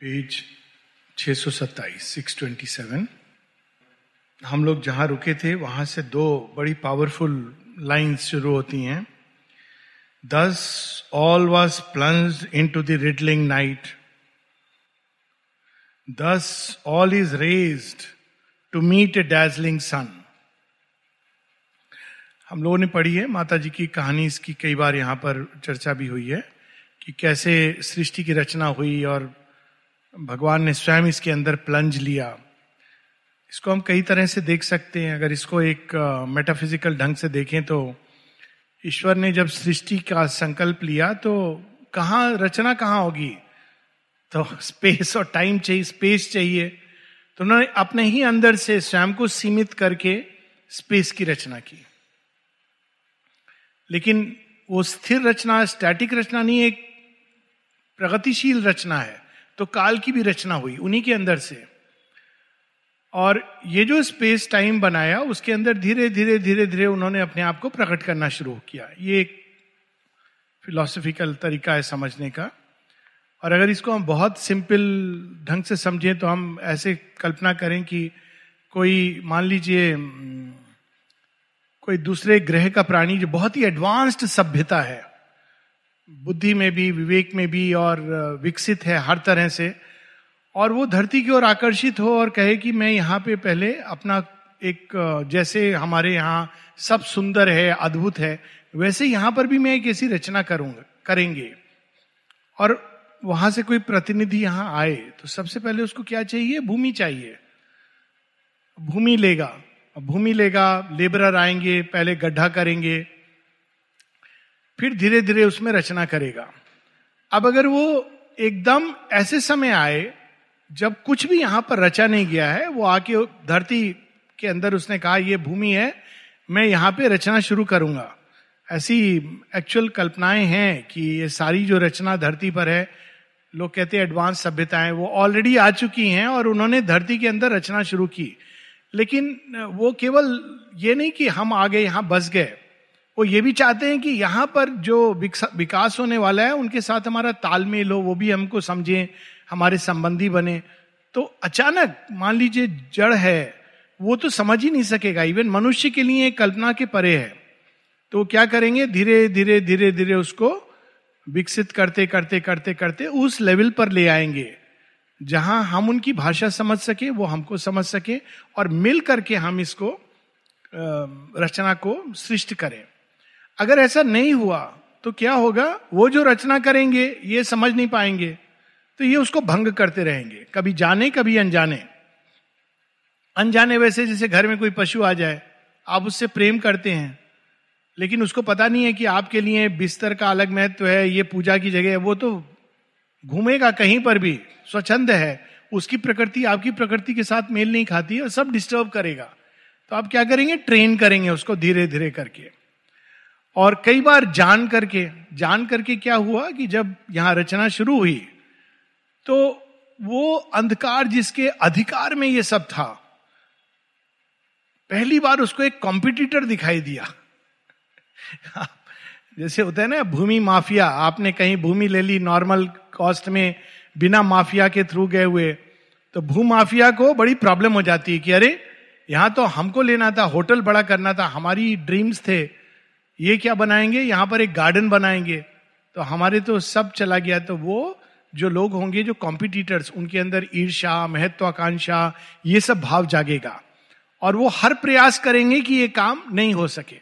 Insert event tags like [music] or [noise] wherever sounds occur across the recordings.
Page 627 627 हम लोग जहाँ रुके थे, वहाँ से दो बड़ी पावरफुल लाइंस शुरू होती हैं। Thus all was plunge into the riddling night thus all is raised to meet a dazzling sun हम लोगों ने पढ़ी है माता जी की कहानी, इसकी कई बार यहाँ पर चर्चा भी हुई है, कि कैसे सृष्टि की रचना हुई और भगवान ने स्वयं इसके अंदर प्लंज लिया। इसको हम कई तरह से देख सकते हैं। अगर इसको एक मेटाफिजिकल ढंग से देखें तो ईश्वर ने जब सृष्टि का संकल्प लिया तो कहा, रचना कहाँ होगी? तो स्पेस और टाइम चाहिए स्पेस चाहिए। तो उन्होंने अपने ही अंदर से स्वयं को सीमित करके स्पेस की रचना की। लेकिन वो स्थिर रचना स्टैटिक रचना नहीं, एक प्रगतिशील रचना है। तो काल की भी रचना हुई, उन्हीं के अंदर से। और ये जो स्पेस टाइम बनाया, उसके अंदर धीरे धीरे धीरे धीरे उन्होंने अपने आप को प्रकट करना शुरू किया। ये एक फिलोसफिकल तरीका है समझने का। और अगर इसको हम बहुत सिंपल ढंग से समझें तो हम ऐसे कल्पना करें कि कोई, मान लीजिए कोई दूसरे ग्रह का प्राणी जो बहुत ही एडवांस्ड सभ्यता है बुद्धि में भी, विवेक में भी और विकसित है हर तरह से। और वो धरती की ओर आकर्षित हो और कहे कि मैं यहाँ पे पहले अपना एक जैसे हमारे यहाँ सब सुंदर है, अद्भुत है, वैसे यहाँ पर भी मैं एक ऐसी रचना करूँगा, करेंगे। और वहाँ से कोई प्रतिनिधि यहाँ आए तो सबसे पहले उसको क्या चाहिए? भूमि चाहिए। भूमि लेगा। भूमि लेगा, लेबरर आएँगे, पहले गड्ढा करेंगे फिर धीरे धीरे उसमें रचना करेगा। अब अगर वो एकदम ऐसे समय आए, जब कुछ भी यहाँ पर रचा नहीं गया है, वो आके धरती के अंदर उसने कहा, ये भूमि है, मैं यहाँ पे रचना शुरू करूँगा। ऐसी एक्चुअल कल्पनाएँ हैं कि ये सारी जो रचना धरती पर है, लोग कहते हैं एडवांस सभ्यताएँ, वो ऑलरेडी आ चुकी हैं और उन्होंने धरती के अंदर रचना शुरू की। लेकिन वो केवल ये नहीं कि हम आगे यहाँ बस गए वो ये भी चाहते हैं कि यहाँ पर जो विकास होने वाला है, उनके साथ हमारा तालमेल हो, वो भी हमको समझें, हमारे संबंधी बने। तो अचानक, मान लीजिए, जड़ है, वो तो समझ ही नहीं सकेगा। इवन मनुष्य के लिए कल्पना के परे है। तो क्या करेंगे? धीरे धीरे धीरे धीरे उसको विकसित करते करते करते करते उस लेवल पर ले आएँगे, जहाँ हम उनकी भाषा समझ सके, वो हमको समझ सके और मिल करके हम इसको रचना को सृष्ट करें। अगर ऐसा नहीं हुआ तो क्या होगा? वो जो रचना करेंगे, ये समझ नहीं पाएँगे। तो ये उसको भंग करते रहेंगे, कभी जाने, कभी अनजाने। अनजाने वैसे जैसे घर में कोई पशु आ जाए, आप उससे प्रेम करते हैं, लेकिन उसको पता नहीं है कि आपके लिए बिस्तर का अलग महत्व है, ये पूजा की जगह है, वो तो घूमेगा कहीं पर भी, स्वच्छंद है। उसकी प्रकृति, आपकी प्रकृति के साथ मेल नहीं खाती और सब डिस्टर्ब करेगा। तो आप क्या करेंगे? ट्रेन करेंगे उसको धीरे धीरे करके। और कई बार जान करके जान करके क्या हुआ कि जब यहाँ रचना शुरू हुई तो वो अंधकार जिसके अधिकार में ये सब था, पहली बार उसको एक कॉम्पिटिटर दिखाई दिया। जैसे होता है ना, भूमि माफिया, आपने कहीं भूमि ले ली नॉर्मल कॉस्ट में, बिना माफिया के थ्रू गए हुए तो भू माफिया को बड़ी प्रॉब्लम हो जाती है कि अरे, यहाँ तो हमको लेना था, होटल बड़ा करना था, हमारी ड्रीम्स थे ये क्या बनाएँगे? यहाँ पर एक गार्डन बनाएँगे। तो हमारे तो सब चला गया। तो वो जो लोग होंगे, जो कॉम्पिटिटर्स उनके अंदर ईर्षा महत्वाकांक्षा, ये सब भाव जागेगा। और वो हर प्रयास करेंगे कि ये काम नहीं हो सके।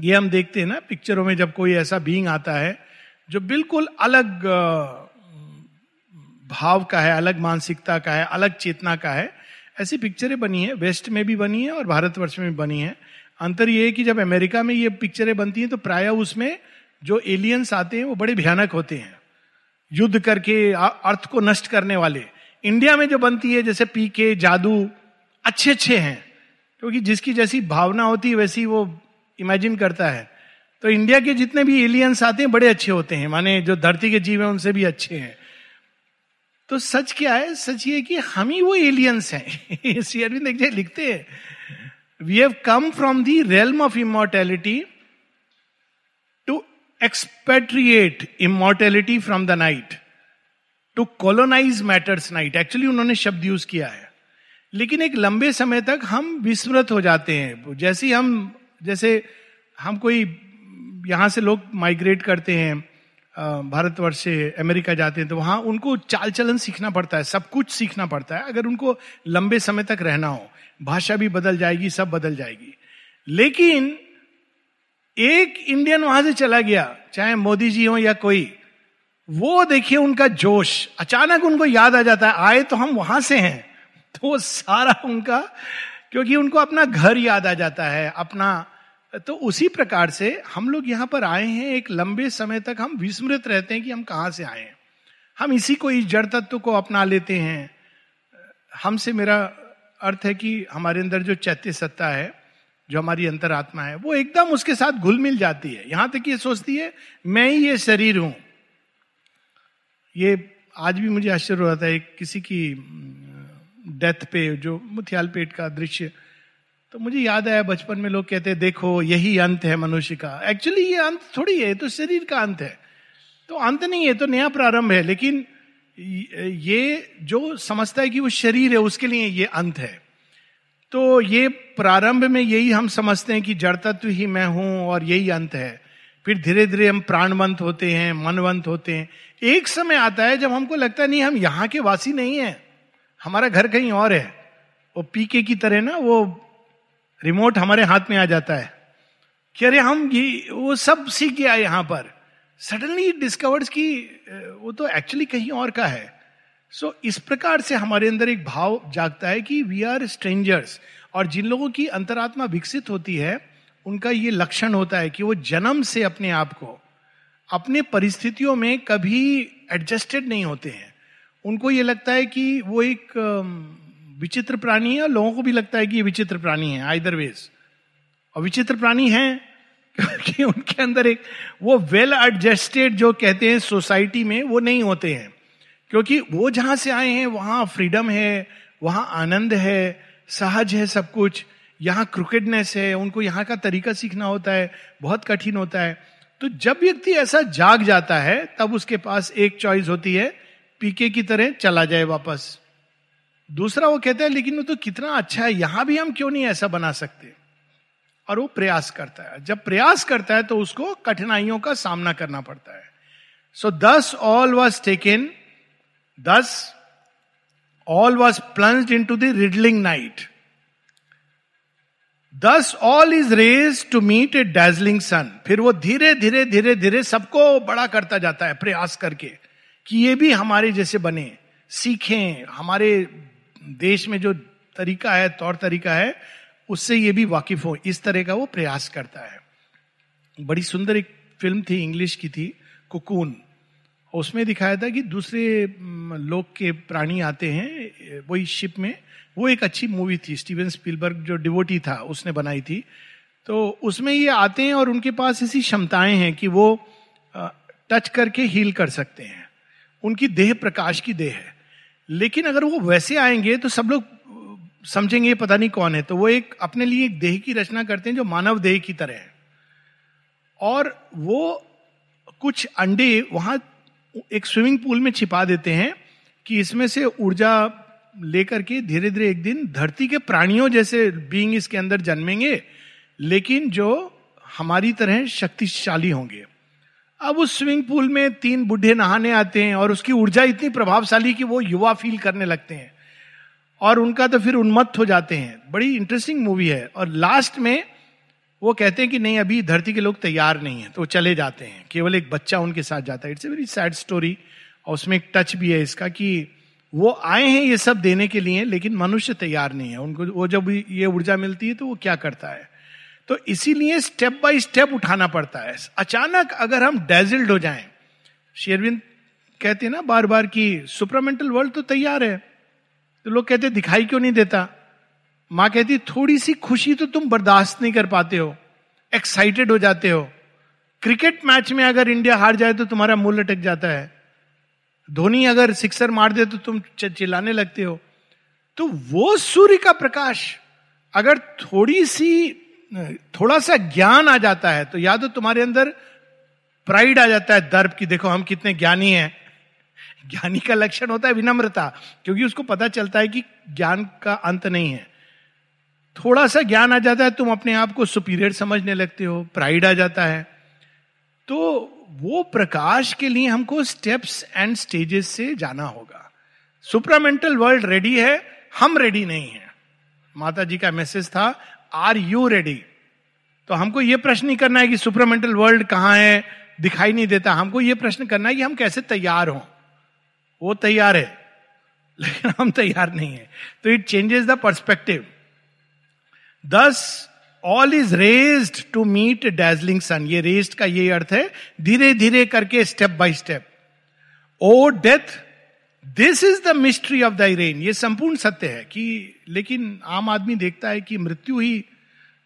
ये हम देखते हैं ना पिक्चरों में जब कोई ऐसा बीइंग आता है, जो बिल्कुल अलग भाव का है, अलग मानसिकता का है, अलग चेतना का है, ऐसी पिक्चरें बनी है। वेस्ट में भी बनी है और भारतवर्ष में भी बनी है। अंतर ये है कि जब अमेरिका में ये पिक्चरें बनती हैं तो प्राय उसमें जो एलियंस आते हैं, वो बड़े भयानक होते हैं। युद्ध करके अर्थ को नष्ट करने वाले। इंडिया में जो बनती है, जैसे पी के जादू अच्छे अच्छे हैं। क्योंकि जिसकी जैसी भावना होती है, वैसी वो इमेजिन करता है। तो इंडिया के जितने भी एलियंस आते हैं, बड़े अच्छे होते हैं। माने जो धरती के जीव हैं, उनसे भी अच्छे हैं। तो सच क्या है? सच ये कि हम ही वो एलियंस हैं। [laughs] श्री अरविंद लिखते हैं। We have come from the realm of immortality to expatriate immortality from the night to colonise matter's night actually उन्होंने शब्द यूज़ किया है। लेकिन एक लंबे समय तक हम विस्मृत हो जाते हैं। जैसे हम जैसे हम कोई, यहाँ से लोग माइग्रेट करते हैं भारतवर्ष से अमेरिका जाते हैं तो वहाँ उनको चाल चलन सीखना पड़ता है, सब कुछ सीखना पड़ता है। अगर उनको लंबे समय तक रहना हो भाषा भी बदल जाएगी, सब बदल जाएगी। लेकिन एक इंडियन वहाँ से चला गया, चाहे मोदी जी हो या कोई, वो देखिए उनका जोश, अचानक उनको याद आ जाता है, आए तो हम वहाँ से हैं। [laughs] तो सारा उनका, क्योंकि उनको अपना घर याद आ जाता है, अपना तो उसी प्रकार से हम लोग यहाँ पर आए हैं, एक लंबे समय तक हम विस्मृत रहते हैं कि हम कहाँ से आए हैं। हम इसी को, इस जड़ तत्व को अपना लेते हैं। हमसे मेरा अर्थ है कि हमारे अंदर जो चैत्य सत्ता है, जो हमारी अंतरात्मा है, वो एकदम उसके साथ घुल मिल जाती है। यहाँ तक ये सोचती है, मैं ही ये शरीर हूँ। ये आज भी मुझे आश्चर्य हो रहा था एक किसी की डेथ पे, जो मुथियाल पेट का दृश्य तो मुझे याद आया बचपन में लोग कहते देखो, यही अंत है मनुष्य का। एक्चुअली ये अंत थोड़ी है तो शरीर का अंत है। तो अंत नहीं है तो नया प्रारंभ है, लेकिन ये जो समझता है कि वो शरीर है, उसके लिए ये अंत है। तो ये प्रारंभ में यही हम समझते हैं कि जड़ तत्व ही मैं हूँ और यही अंत है। फिर धीरे धीरे हम प्राणवंत होते हैं, मनवंत होते हैं। एक समय आता है जब हमको लगता है, नहीं, हम यहाँ के वासी नहीं है। हमारा घर कहीं और है। वो पीके की तरह ना, वो रिमोट हमारे हाथ में आ जाता है। कि अरे, हम ये, वो सब सीख गया यहाँ पर। सडनली डिस्कवर्स की वो तो एक्चुअली कहीं और का है। सो so, इस प्रकार से हमारे अंदर एक भाव जागता है कि वी आर स्ट्रेंजर्स और जिन लोगों की अंतरात्मा विकसित होती है उनका ये लक्षण होता है कि वो जन्म से अपने आप को अपने परिस्थितियों में कभी एडजस्टेड नहीं होते हैं। उनको ये लगता है कि वो एक विचित्र प्राणी है और लोगों को भी लगता है कि ये विचित्र प्राणी है आइदर वेज और विचित्र प्राणी है क्योंकि उनके अंदर एक वो वेल एडजस्टेड जो कहते हैं सोसाइटी में वो नहीं होते हैं। क्योंकि वो जहाँ से आए हैं, वहाँ फ्रीडम है, वहाँ आनंद है, सहज है सब कुछ, यहाँ क्रिकेटनेस है, उनको यहाँ का तरीका सीखना होता है, बहुत कठिन होता है। तो जब व्यक्ति ऐसा जाग जाता है, तब उसके पास एक चॉइस होती है, पीके की तरह चला जाए वापस। दूसरा वो कहता है, लेकिन वो तो कितना अच्छा है, यहाँ भी हम क्यों नहीं ऐसा बना सकते? और वो प्रयास करता है। जब प्रयास करता है तो उसको कठिनाइयों का सामना करना पड़ता है। So thus all was taken thus all was plunge into the riddling night thus all is raise to meet a dazzling sun फिर वो धीरे धीरे धीरे धीरे सबको बड़ा करता जाता है प्रयास करके कि ये भी हमारे जैसे बने, सीखें। हमारे देश में जो तरीका है, तौर तरीका है उससे ये भी वाकिफ हो, इस तरह का वो प्रयास करता है। बड़ी सुंदर एक फ़िल्म थी, इंग्लिश की थी, कुकून। उसमें दिखाया था कि दूसरे लोग के प्राणी आते हैं, वही शिप में। वो एक अच्छी मूवी थी, स्टीवन स्पीलबर्ग जो डिवोटी था, उसने बनाई थी। तो उसमें ये आते हैं और उनके पास ऐसी क्षमताएँ हैं कि वो टच करके हील कर सकते हैं। उनकी देह प्रकाश की देह है। लेकिन अगर वो वैसे आएँगे तो सब लोग समझेंगे पता नहीं कौन है तो वो एक अपने लिए एक देह की रचना करते हैं जो मानव देह की तरह है। और वो कुछ अंडे वहाँ एक स्विमिंग पूल में छिपा देते हैं कि इसमें से ऊर्जा लेकर के धीरे धीरे एक दिन धरती के प्राणियों जैसे बींग इसके अंदर जन्मेंगे, लेकिन जो हमारी तरह शक्तिशाली होंगे। अब उस स्विमिंग पूल में तीन बुढ़े नहाने आते हैं और उसकी ऊर्जा इतनी प्रभावशाली कि वो युवा फील करने लगते हैं। और उनका तो फिर उन्मत्त हो जाते हैं। बड़ी इंटरेस्टिंग मूवी है। और लास्ट में वो कहते हैं कि नहीं, अभी धरती के लोग तैयार नहीं है तो वो चले जाते हैं। केवल एक बच्चा उनके साथ जाता है। It's a very sad story और उसमें एक टच भी है इसका कि वो आए हैं ये सब देने के लिए, लेकिन मनुष्य तैयार नहीं है। उनको वो जब ये ऊर्जा मिलती है तो वो क्या करता है? तो इसीलिए स्टेप बाय स्टेप उठाना पड़ता है। अचानक अगर हम डेजिल्ड हो जाएँ, शेरविंद कहते हैं ना बार बार कि सुपरामेंटल वर्ल्ड तो तैयार है। तो लोग कहते, दिखाई क्यों नहीं देता? माँ कहती, थोड़ी सी खुशी तो तुम बर्दाश्त नहीं कर पाते हो एक्साइटेड हो जाते हो। क्रिकेट मैच में अगर इंडिया हार जाए तो तुम्हारा मूल लटक जाता है। धोनी अगर सिक्सर मार दे तो तुम चिल्लाने लगते हो। तो वो सूर्य का प्रकाश, अगर थोड़ी सी, थोड़ा सा ज्ञान आ जाता है तो या तो तुम्हारे अंदर प्राइड आ जाता है दर्प की, देखो, हम कितने ज्ञानी हैं। ज्ञानी का लक्षण होता है विनम्रता, क्योंकि उसको पता चलता है कि ज्ञान का अंत नहीं है। थोड़ा सा ज्ञान आ जाता है, तुम अपने आप को सुपीरियर समझने लगते हो प्राइड आ जाता है। तो वो प्रकाश के लिए हमको स्टेप्स एंड स्टेजेस से जाना होगा। सुपरामेंटल वर्ल्ड रेडी है, हम रेडी नहीं है। माता जी का मैसेज था आर यू रेडी तो हमको ये प्रश्न नहीं करना है कि सुप्रामेंटल वर्ल्ड कहाँ है, दिखाई नहीं देता। हमको ये प्रश्न करना है कि हम कैसे तैयार हों। वो तैयार है। लेकिन हम तैयार नहीं है। तो it changes the perspective thus all is raised to meet dazzling sun ये रेस्ड का ये अर्थ है धीरे धीरे करके step by step O death this is the mystery of the reign ये संपूर्ण सत्य है कि, लेकिन आम आदमी देखता है कि मृत्यु ही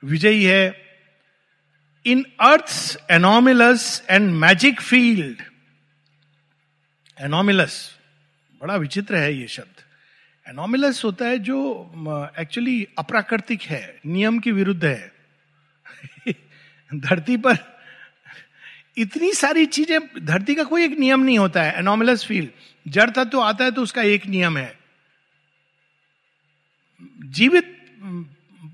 विजयी है। In earth anomalous and magic field anomalous बड़ा विचित्र है ये शब्द। एनोमिलस होता है जो एक्चुअली अप्राकृतिक है, नियम के विरुद्ध है। [laughs] धरती पर इतनी सारी चीज़ें, धरती का कोई एक नियम नहीं होता है एनोमिलस फ़ील्ड जड़ तत्व तो आता है तो उसका एक नियम है। जीवित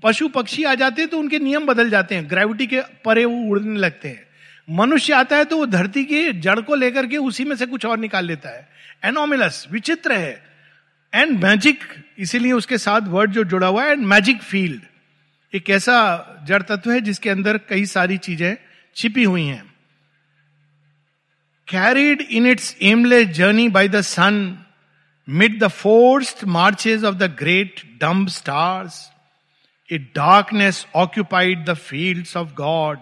पशु पक्षी आ जाते हैं तो उनके नियम बदल जाते हैं ग्रेविटी के परे वो उड़ने लगते हैं। मनुष्य आता है तो वो धरती के जड़ को लेकर के उसी में से कुछ और निकाल लेता है। एनोमिलस विचित्र है एंड मैजिक इसीलिए उसके साथ वर्ड जो जुड़ा हुआ है एंड मैजिक फ़ील्ड एक ऐसा जड़ तत्व है जिसके अंदर कई सारी चीज़ें छिपी हुई हैं carried in its aimless journey by the sun mid the forced marches of the great dumb stars a darkness occupied the field of God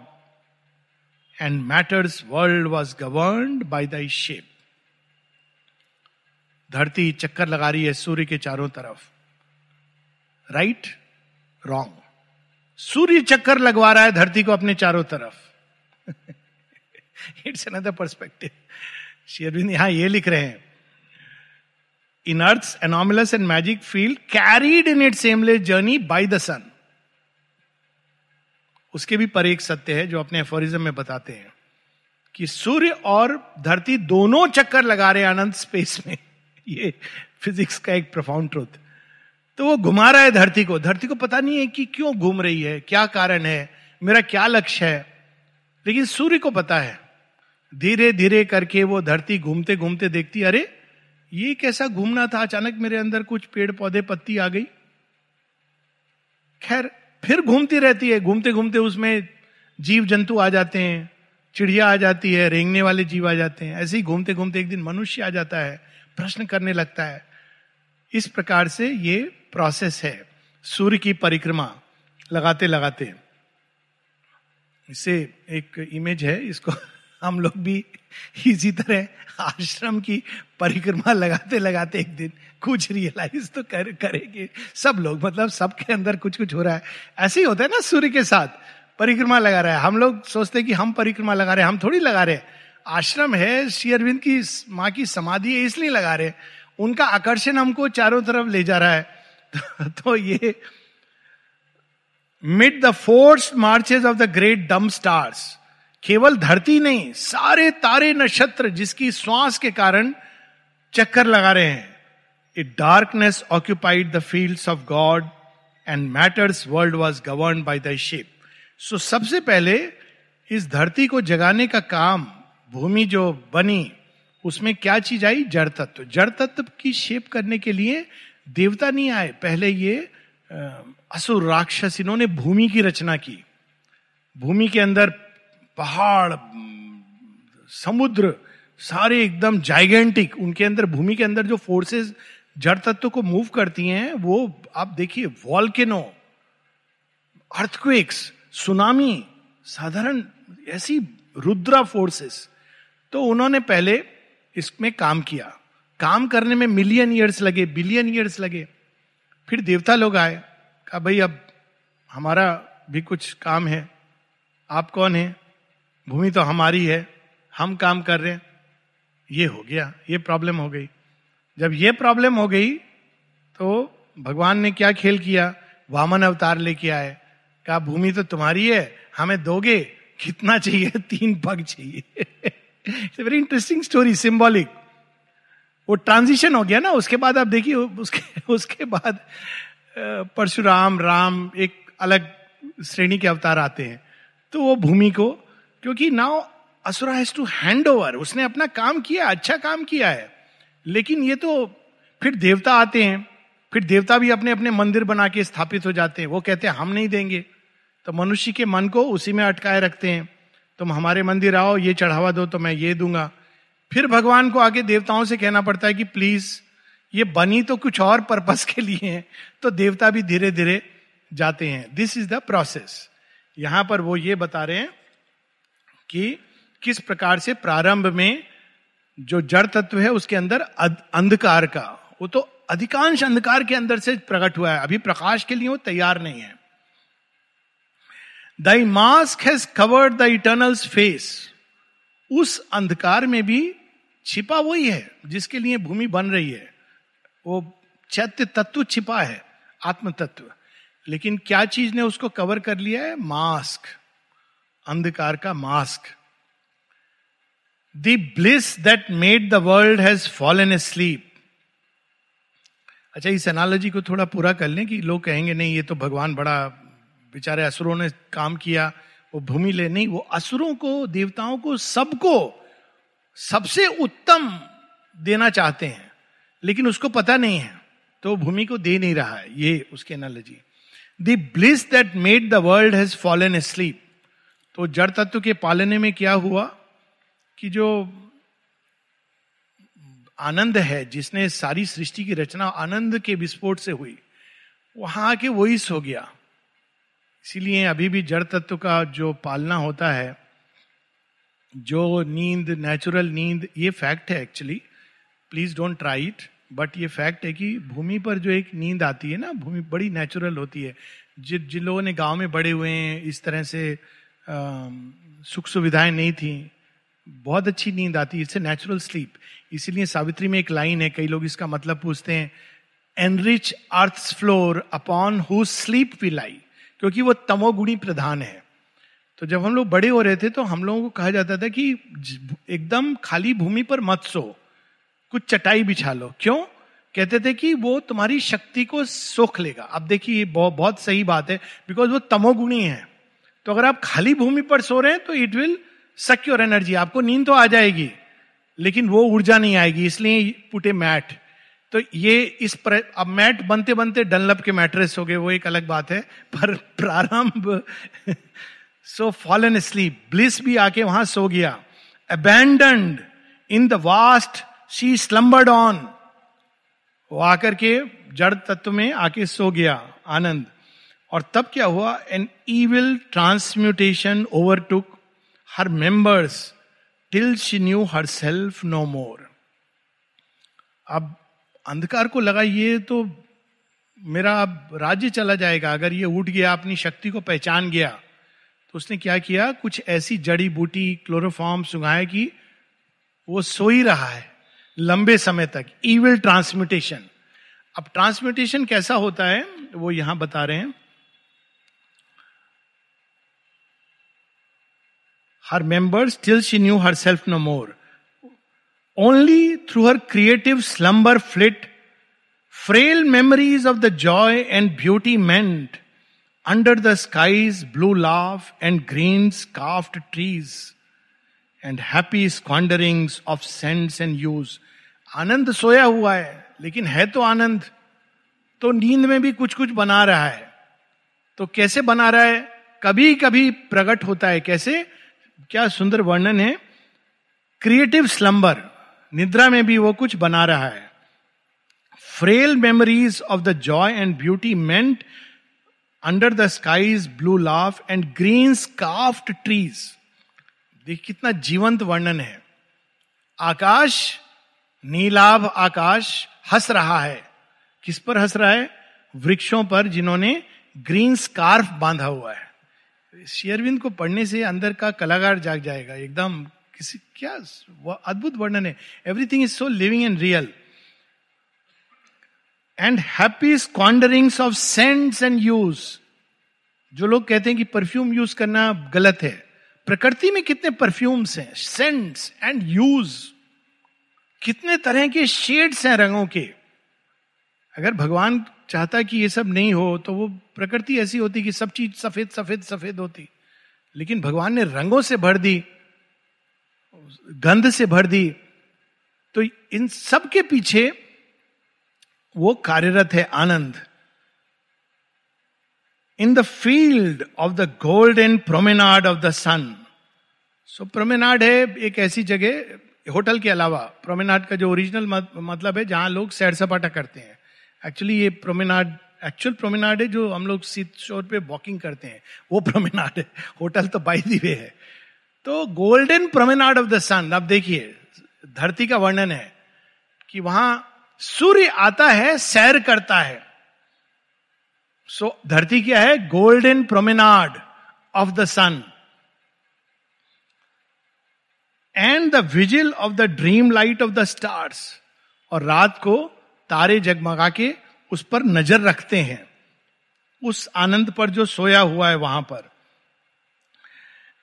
and matter's world was govern by the shape धरती चक्कर लगा रही है सूर्य के चारों तरफ़। Right wrong सूर्य चक्कर लगवा रहा है धरती को अपने चारों तरफ़। इट्स अनदर परस्पेक्टिव शेरविंद यहाँ ये लिख रहे हैं। In earth anomalous and magic field carried in it seamless journey by the sun उसके भी पर एक सत्य है जो अपने एफोरिज्म में बताते हैं कि सूर्य और धरती दोनों चक्कर लगा रहे अनंत स्पेस में। ये फिजिक्स का एक प्रफाउंड ट्रुथ तो वो घुमा रहा है धरती को। धरती को पता नहीं है कि क्यों घूम रही है, क्या कारण है, मेरा क्या लक्ष्य है। लेकिन सूर्य को पता है। धीरे धीरे करके वो धरती घूमते घूमते देखती, अरे, ये कैसा घूमना था? अचानक मेरे अंदर कुछ पेड़, पौधे, पत्ती आ गई। खैर, फिर घूमती रहती है। घूमते घूमते उसमें जीव जंतु आ जाते हैं, चिड़िया आ जाती है, रेंगने वाले जीव आ जाते हैं। ऐसे ही घूमते घूमते एक दिन मनुष्य आ जाता है। प्रश्न करने लगता है। इस प्रकार से ये प्रोसेस है। सूर्य की परिक्रमा लगाते लगाते। इसे एक इमेज है, इसको हम लोग भी इसी तरह आश्रम की परिक्रमा लगाते लगाते एक दिन कुछ रियलाइज़ तो कर, करेंगे। सब लोग मतलब सबके अंदर कुछ कुछ हो रहा है। ऐसे ही होता है ना सूर्य के साथ परिक्रमा लगा रहा है। हम लोग सोचते हैं कि हम परिक्रमा लगा रहे हैं, हम थोड़ी लगा रहे हैं। आश्रम है श्री अरविंद की माँ की समाधि है इसलिए लगा रहे उनका आकर्षण हमको चारों तरफ़ ले जा रहा है। [laughs] तो, ये mid the force marches of the great dumb stars केवल धरती नहीं सारे तारे नक्षत्र जिसकी श्वास के कारण चक्कर लगा रहे हैं। It darkness occupied the field of God and matter's world was govern by the ship so सबसे पहले इस धरती को जगाने का काम भूमि जो बनी, उसमें क्या चीज़ आई? जड़ तत्व। जड़ तत्व की शेप करने के लिए देवता नहीं आए। पहले ये असुर राक्षस इन्होंने भूमि की रचना की। भूमि के अंदर पहाड़, समुद्र, सारे एकदम जाइगेंटिक उनके अंदर, भूमि के अंदर जो फोर्सेस जड़ तत्व को मूव करती हैं, वो आप देखिए वॉल्केनो अर्थक्वेक्स सुनामी साधारण ऐसी रुद्रा फोर्सेस तो उन्होंने पहले इसमें काम किया। काम करने में मिलियन ईयर्स लगे बिलियन ईयर्स लगे। फिर देवता लोग आए, कहा, भाई, अब हमारा भी कुछ काम है। आप कौन है? भूमि तो हमारी है। हम काम कर रहे हैं। ये हो गया, ये प्रॉब्लम हो गई। जब ये प्रॉब्लम हो गई तो भगवान ने क्या खेल किया? वामन अवतार लेके आए। कहा, भूमि तो तुम्हारी है, हमें दोगे? कितना चाहिए? [laughs] तीन पग चाहिए। [laughs] It's very interesting story symbolic वो ट्रांजिशन हो गया ना, उसके बाद आप देखिए, उसके उसके बाद परशुराम, राम एक अलग श्रेणी के अवतार आते हैं। तो वो भूमि को, क्योंकि now asura has to hand over उसने अपना काम किया अच्छा काम किया है। लेकिन ये तो फिर देवता आते हैं, फिर देवता भी अपने अपने मंदिर बना के स्थापित हो जाते हैं। वो कहते हैं, हम नहीं देंगे। तो मनुष्य के मन को उसी में अटकाए रखते हैं। तुम हमारे मंदिर आओ, ये चढ़ावा दो तो मैं ये दूँगा। फिर भगवान को आगे देवताओं से कहना पड़ता है कि, प्लीज़, ये बनी तो कुछ और पर्पस के लिए है। तो देवता भी धीरे धीरे जाते हैं। दिस इज़ द प्रोसेस यहाँ पर वो ये बता रहे हैं कि किस प्रकार से प्रारंभ में जो जड़ तत्व है, उसके अंदर अंधकार का, वो तो अधिकांश अंधकार के अंदर से प्रकट हुआ है। अभी प्रकाश के लिए वो तैयार नहीं है। Thy mask has covered the eternal's face उस अंधकार में भी छिपा वही है, जिसके लिए भूमि बन रही है। वो चैत्य तत्व छिपा है आत्म तत्व लेकिन क्या चीज़ ने उसको कवर कर लिया है? मास्क अंधकार का mask the bliss that made the world has fallen asleep अच्छा इस एनालॉजी को थोड़ा पूरा कर लें कि लोग कहेंगे, नहीं, ये तो भगवान बड़ा बेचारे असुरों ने काम किया, वो भूमि ले, नहीं, वो असुरों को, देवताओं को, सबको, सबसे उत्तम देना चाहते हैं, लेकिन उसको पता नहीं है तो भूमि को दे नहीं रहा है, ये उसकी analogy the bliss that made the world has fallen asleep तो जड़ तत्व के पालने में क्या हुआ? कि जो आनंद है, जिसने सारी सृष्टि की रचना आनंद के विस्फोट से हुई, वहाँ आके वही सो गया। इसीलिए अभी भी जड़ तत्व का जो पालना होता है, जो नींद नेचुरल नींद, ये फैक्ट है actually please don't try it but ये फैक्ट है कि भूमि पर जो एक नींद आती है ना, भूमि बड़ी नेचुरल होती है। जिन जिन लोगों ने गाँव में बड़े हुए हैं, इस तरह से सुख सुविधाएँ नहीं थी, बहुत अच्छी नींद आती है इट्स नेचुरल स्लीप इसीलिए सावित्री में एक लाइन है, कई लोग इसका मतलब पूछते हैं enrich earth floor upon who sleep we lie क्योंकि वो तमोगुणी प्रधान है। तो जब हम लोग बड़े हो रहे थे तो हम लोगों को कहा जाता था कि एकदम खाली भूमि पर मत सो कुछ चटाई बिछा लो। क्यों? कहते थे कि वो तुम्हारी शक्ति को सोख लेगा। अब देखिए ये बहुत, बहुत सही बात है बिकॉज़ वो तमोगुणी है। तो अगर आप खाली भूमि पर सो रहे हैं तो इट विल सक्योर एनर्जी आपको नींद तो आ जाएगी लेकिन वो ऊर्जा नहीं आएगी इसलिए पुटे मैट। तो ये इस पर, अब मैट बनते बनते डनलप के मैट्रेस हो गए, वो एक अलग बात है, पर प्रारंभ सो फॉलन स्लीप ब्लिस भी आके वहाँ सो गया। Abandoned in the vast she slumbered on वो आकर के जड़ तत्व में आके सो गया, आनंद। और तब क्या हुआ? An evil transmutation overtook her members till she knew herself no more अब अंधकार को लगा ये तो मेरा अब राज्य चला जाएगा। अगर ये उठ गया, अपनी शक्ति को पहचान गया तो उसने क्या किया? कुछ ऐसी जड़ी बूटी क्लोरोफॉर्म सुगाए कि वो सो ही रहा है लंबे समय तक। ईविल ट्रांसमिटेशन अब ट्रांसमिटेशन कैसा होता है, वो यहाँ बता रहे हैं। Her members till she knew herself no more Only through her creative slumber flit frail memories of the joy and beauty meant under the sky's blue laugh and green scarfed trees and happy squanderings of scents and hues. आनंद सोया हुआ है लेकिन है तो आनंद तो नींद में भी कुछ कुछ बना रहा है तो कैसे बना रहा है कभी कभी प्रकट होता है कैसे क्या सुंदर वर्णन है क्रिएटिव स्लम्बर निद्रा में भी वो कुछ बना रहा है। Frail memories of the joy and beauty meant under the skies blue laugh and green scarfed trees देख कितना जीवंत वर्णन है। आकाश, नीलाभ आकाश हंस रहा है। किस पर हंस रहा है? वृक्षों पर जिन्होंने ग्रीन स्कार्फ बांधा हुआ है। शेयरविंद को पढ़ने से अंदर का कलाकार जाग जाएगा। एकदम किसी, क्या अद्भुत वर्णन है। Everything is so living and real and happy squanderings of scents and hues जो लोग कहते हैं कि परफ्यूम यूज़ करना गलत है। प्रकृति में कितने परफ्यूम्स हैं? सेंट्स एंड यूज़ कितने तरह के शेड्स हैं रंगों के। अगर भगवान चाहता कि ये सब नहीं हो तो वो प्रकृति ऐसी होती कि सब चीज़ सफ़ेद सफ़ेद सफ़ेद होती। लेकिन भगवान ने रंगों से भर दी। गंध से भर दी। तो इन सब के पीछे वो कार्यरत है आनंद। In the field of the golden promenade of the sun so promenade है एक ऐसी जगह होटल के अलावा। प्रोमेनाड का जो ओरिजिनल मतलब है, जहाँ लोग सैर सपाटा करते हैं। एक्चुअली ये प्रोमेनाड एक्चुअल प्रोमेनाड है जो हम लोग सीट शोर पे वॉकिंग करते हैं। वो प्रोमेनाड है। होटल तो बाई दी वे है। तो golden promenade of the sun अब देखिए धरती का वर्णन है कि वहाँ सूर्य आता है सैर करता है। सो so, धरती क्या है? Golden promenade of the sun and the vigil of the dream light of the stars और रात को तारे जगमगा के उस पर नज़र रखते हैं। उस आनंद पर जो सोया हुआ है वहाँ पर।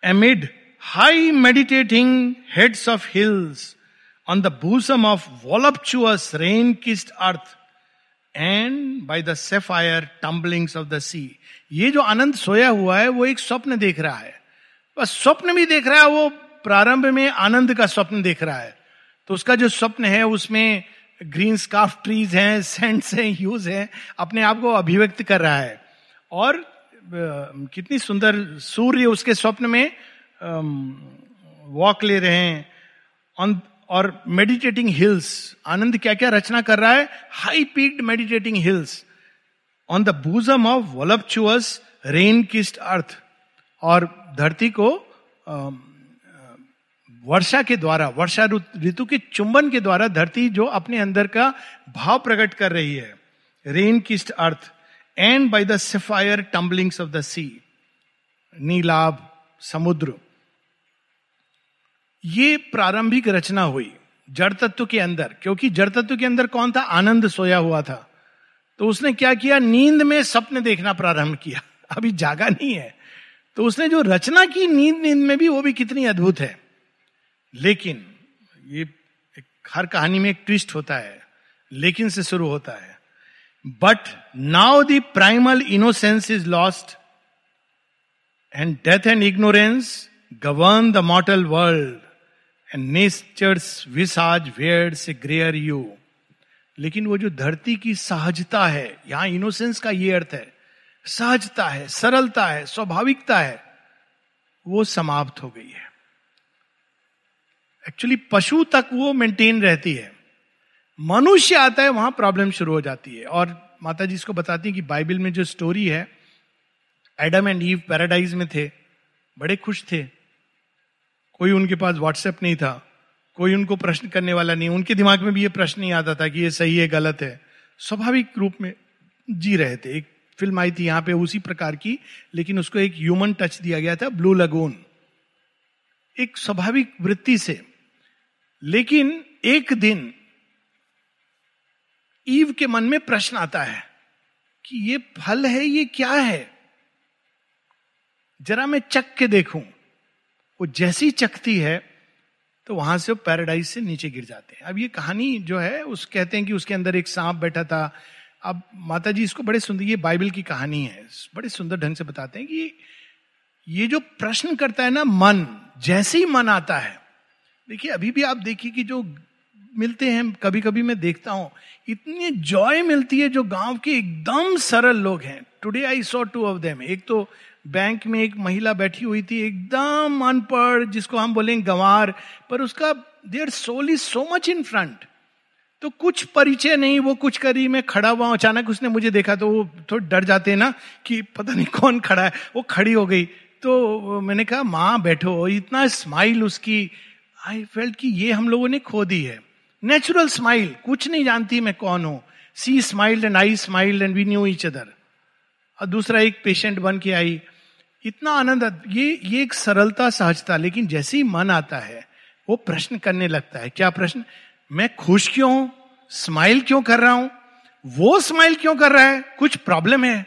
Amid high meditating heads of hills on the bosom of voluptuous rain kissed earth and by the sapphire tumblings of the sea ये जो आनंद सोया हुआ है, वो एक स्वप्न देख रहा है। बस स्वप्न भी देख रहा है, वो प्रारंभ में आनंद का स्वप्न देख रहा है। तो उसका जो स्वप्न है, उसमें ग्रीन स्काफ ट्रीज हैं सेंट्स हैं ह्यूज हैं, अपने आप को अभिव्यक्त कर रहा है। और कितनी सुंदर सूर्य उसके स्वप्न में वॉक ले रहे हैं ऑन और मेडिटेटिंग हिल्स आनंद क्या क्या रचना कर रहा है? High peaked meditating hills on the bosom of voluptuous rain kissed earth और धरती को वर्षा के द्वारा, वर्षा ऋतु के चुंबन के द्वारा धरती जो अपने अंदर का भाव प्रकट कर रही है। Rain kissed earth and by the sapphire tumblings of the sea Neelabh, समुद्र। ये प्रारंभिक रचना हुई जड़ तत्व के अंदर, क्योंकि जड़ तत्व के अंदर कौन था? आनंद सोया हुआ था। तो उसने क्या किया? नींद में सपने देखना प्रारंभ किया। [laughs] अभी जागा नहीं है। तो उसने जो रचना की नींद नींद में भी, वो भी कितनी अद्भुत है। लेकिन ये हर कहानी में एक ट्विस्ट होता है, लेकिन से शुरू होता है। But now the primal innocence is lost and death and ignorance govern the mortal world and nature's visage wears a greyer hue लेकिन वो जो धरती की सहजता है, यहाँ इनोसेंस का ये अर्थ है, सहजता है, सरलता है, स्वाभाविकता है, वो समाप्त हो गई है। एक्चुअली पशु तक वो मेंटेन रहती है। मनुष्य आता है, वहाँ प्रॉब्लम शुरू हो जाती है। और माता जी इसको बताती है कि बाइबल में जो स्टोरी है एडम एंड ईव पैराडाइज में थे, बड़े खुश थे। कोई उनके पास व्हाट्सएप नहीं था, कोई उनको प्रश्न करने वाला नहीं, उनके दिमाग में भी ये प्रश्न नहीं आता था कि ये सही है, गलत है। स्वाभाविक रूप में जी रहे थे। एक फ़िल्म आई थी यहाँ पे उसी प्रकार की, लेकिन उसको एक ह्यूमन टच दिया गया था ब्लू लगून एक स्वाभाविक वृत्ति से। लेकिन एक दिन ईव के मन में प्रश्न आता है कि ये फल है, ये क्या है? जरा मैं चक के देखूँ। वो जैसी चकती है तो वहाँ से वो पैराडाइज से नीचे गिर जाते हैं। अब ये कहानी जो है, उस कहते हैं कि उसके अंदर एक सांप बैठा था। अब माता जी इसको बड़े सुंदर, ये बाइबल की कहानी है बड़े सुंदर ढंग से बताते हैं कि ये जो प्रश्न करता है ना मन, जैसे ही मन आता है, देखिए अभी भी आप देखिए कि जो मिलते हैं कभी कभी मैं देखता हूँ, इतनी जॉय मिलती है जो गाँव के एकदम सरल लोग हैं। Today I saw two of them एक तो बैंक में एक महिला बैठी हुई थी, एकदम अनपढ़, जिसको हम बोलेंगे गंवार, पर उसका their soul is so much in front तो कुछ परिचय नहीं, वो कुछ करी, मैं खड़ा हुआ अचानक उसने मुझे देखा तो वो थोड़ा डर जाते हैं ना कि पता नहीं कौन खड़ा है, वो खड़ी हो गई। तो मैंने कहा, माँ, बैठो। इतना स्माइल उसकी आई फेल्ट कि ये हम लोगों ने खो दी है। नेचुरल स्माइल कुछ नहीं जानती मैं कौन हूँ। She smiled and I smiled and we knew each other और दूसरा एक पेशेंट बन के आई इतना आनंद, ये ये एक सरलता, सहजता, लेकिन जैसे ही मन आता है, वो प्रश्न करने लगता है, क्या प्रश्न? मैं खुश क्यों हूँ? स्माइल क्यों कर रहा हूँ? वो स्माइल क्यों कर रहा है? कुछ प्रॉब्लम है?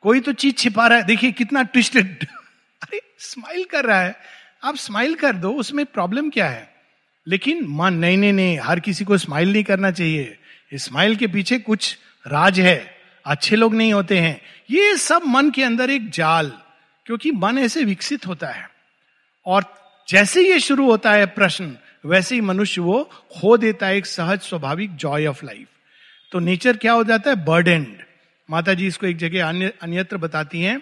कोई तो चीज़ छिपा रहा है। देखिए, कितना ट्विस्टेड। [laughs] अरे, स्माइल कर रहा है। आप स्माइल कर दो, उसमें प्रॉब्लम क्या है? लेकिन मन, नहीं नहीं नहीं, हर किसी को स्माइल नहीं करना चाहिए। स्माइल के पीछे कुछ राज है। अच्छे लोग नहीं होते हैं। ये सब मन के अंदर एक जाल। क्योंकि मन ऐसे विकसित होता है। और जैसे ये शुरू होता है प्रश्न, वैसे ही मनुष्य वो खो देता है एक सहज, स्वाभाविक जॉय ऑफ़ लाइफ तो नेचर क्या हो जाता है? बर्डेंड माता जी इसको एक जगह अन्य, अन्यत्र बताती हैं।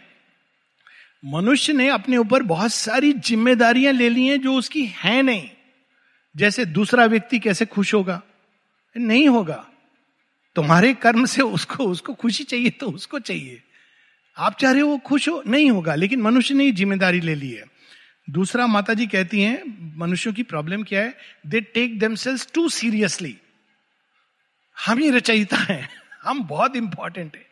मनुष्य ने अपने ऊपर बहुत सारी जिम्मेदारियाँ ले ली हैं जो उसकी है नहीं। जैसे दूसरा व्यक्ति कैसे खुश होगा? नहीं होगा। तुम्हारे कर्म से उसको उसको खुशी चाहिए तो उसको चाहिए। आप चाह रहे हो वो खुश हो? नहीं होगा, लेकिन मनुष्य ने ज़िम्मेदारी ले ली है। दूसरा माता जी कहती हैं, मनुष्यों की प्रॉब्लम क्या है? They take them too seriously हम ही रचयिता हैं, हम बहुत इंपॉर्टेंट है।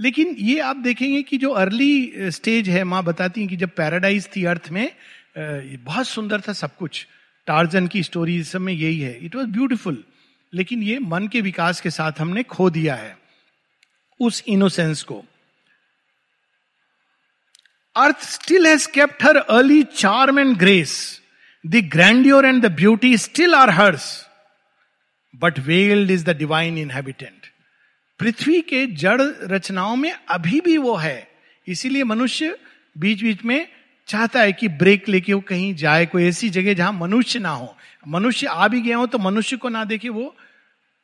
लेकिन ये आप देखेंगे कि जो अर्ली स्टेज है, माँ बताती हैं कि जब पैराडाइज थी अर्थ में बहुत सुंदर था सब कुछ। टार्जन की स्टोरी सब में यही है। इट वॉज़ ब्यूटिफुल लेकिन ये मन के विकास के साथ हमने खो दिया है, उस इनोसेंस को। Earth still has kept her early charm and grace the grandeur and the beauty still are hers but veiled is the divine inhabitant पृथ्वी के जड़ रचनाओं में अभी भी वो है। इसीलिए मनुष्य बीच बीच में चाहता है कि ब्रेक लेके वो कहीं जाए, कोई ऐसी जगह जहाँ मनुष्य ना हो। मनुष्य आ भी गया हो तो मनुष्य को ना देखे वो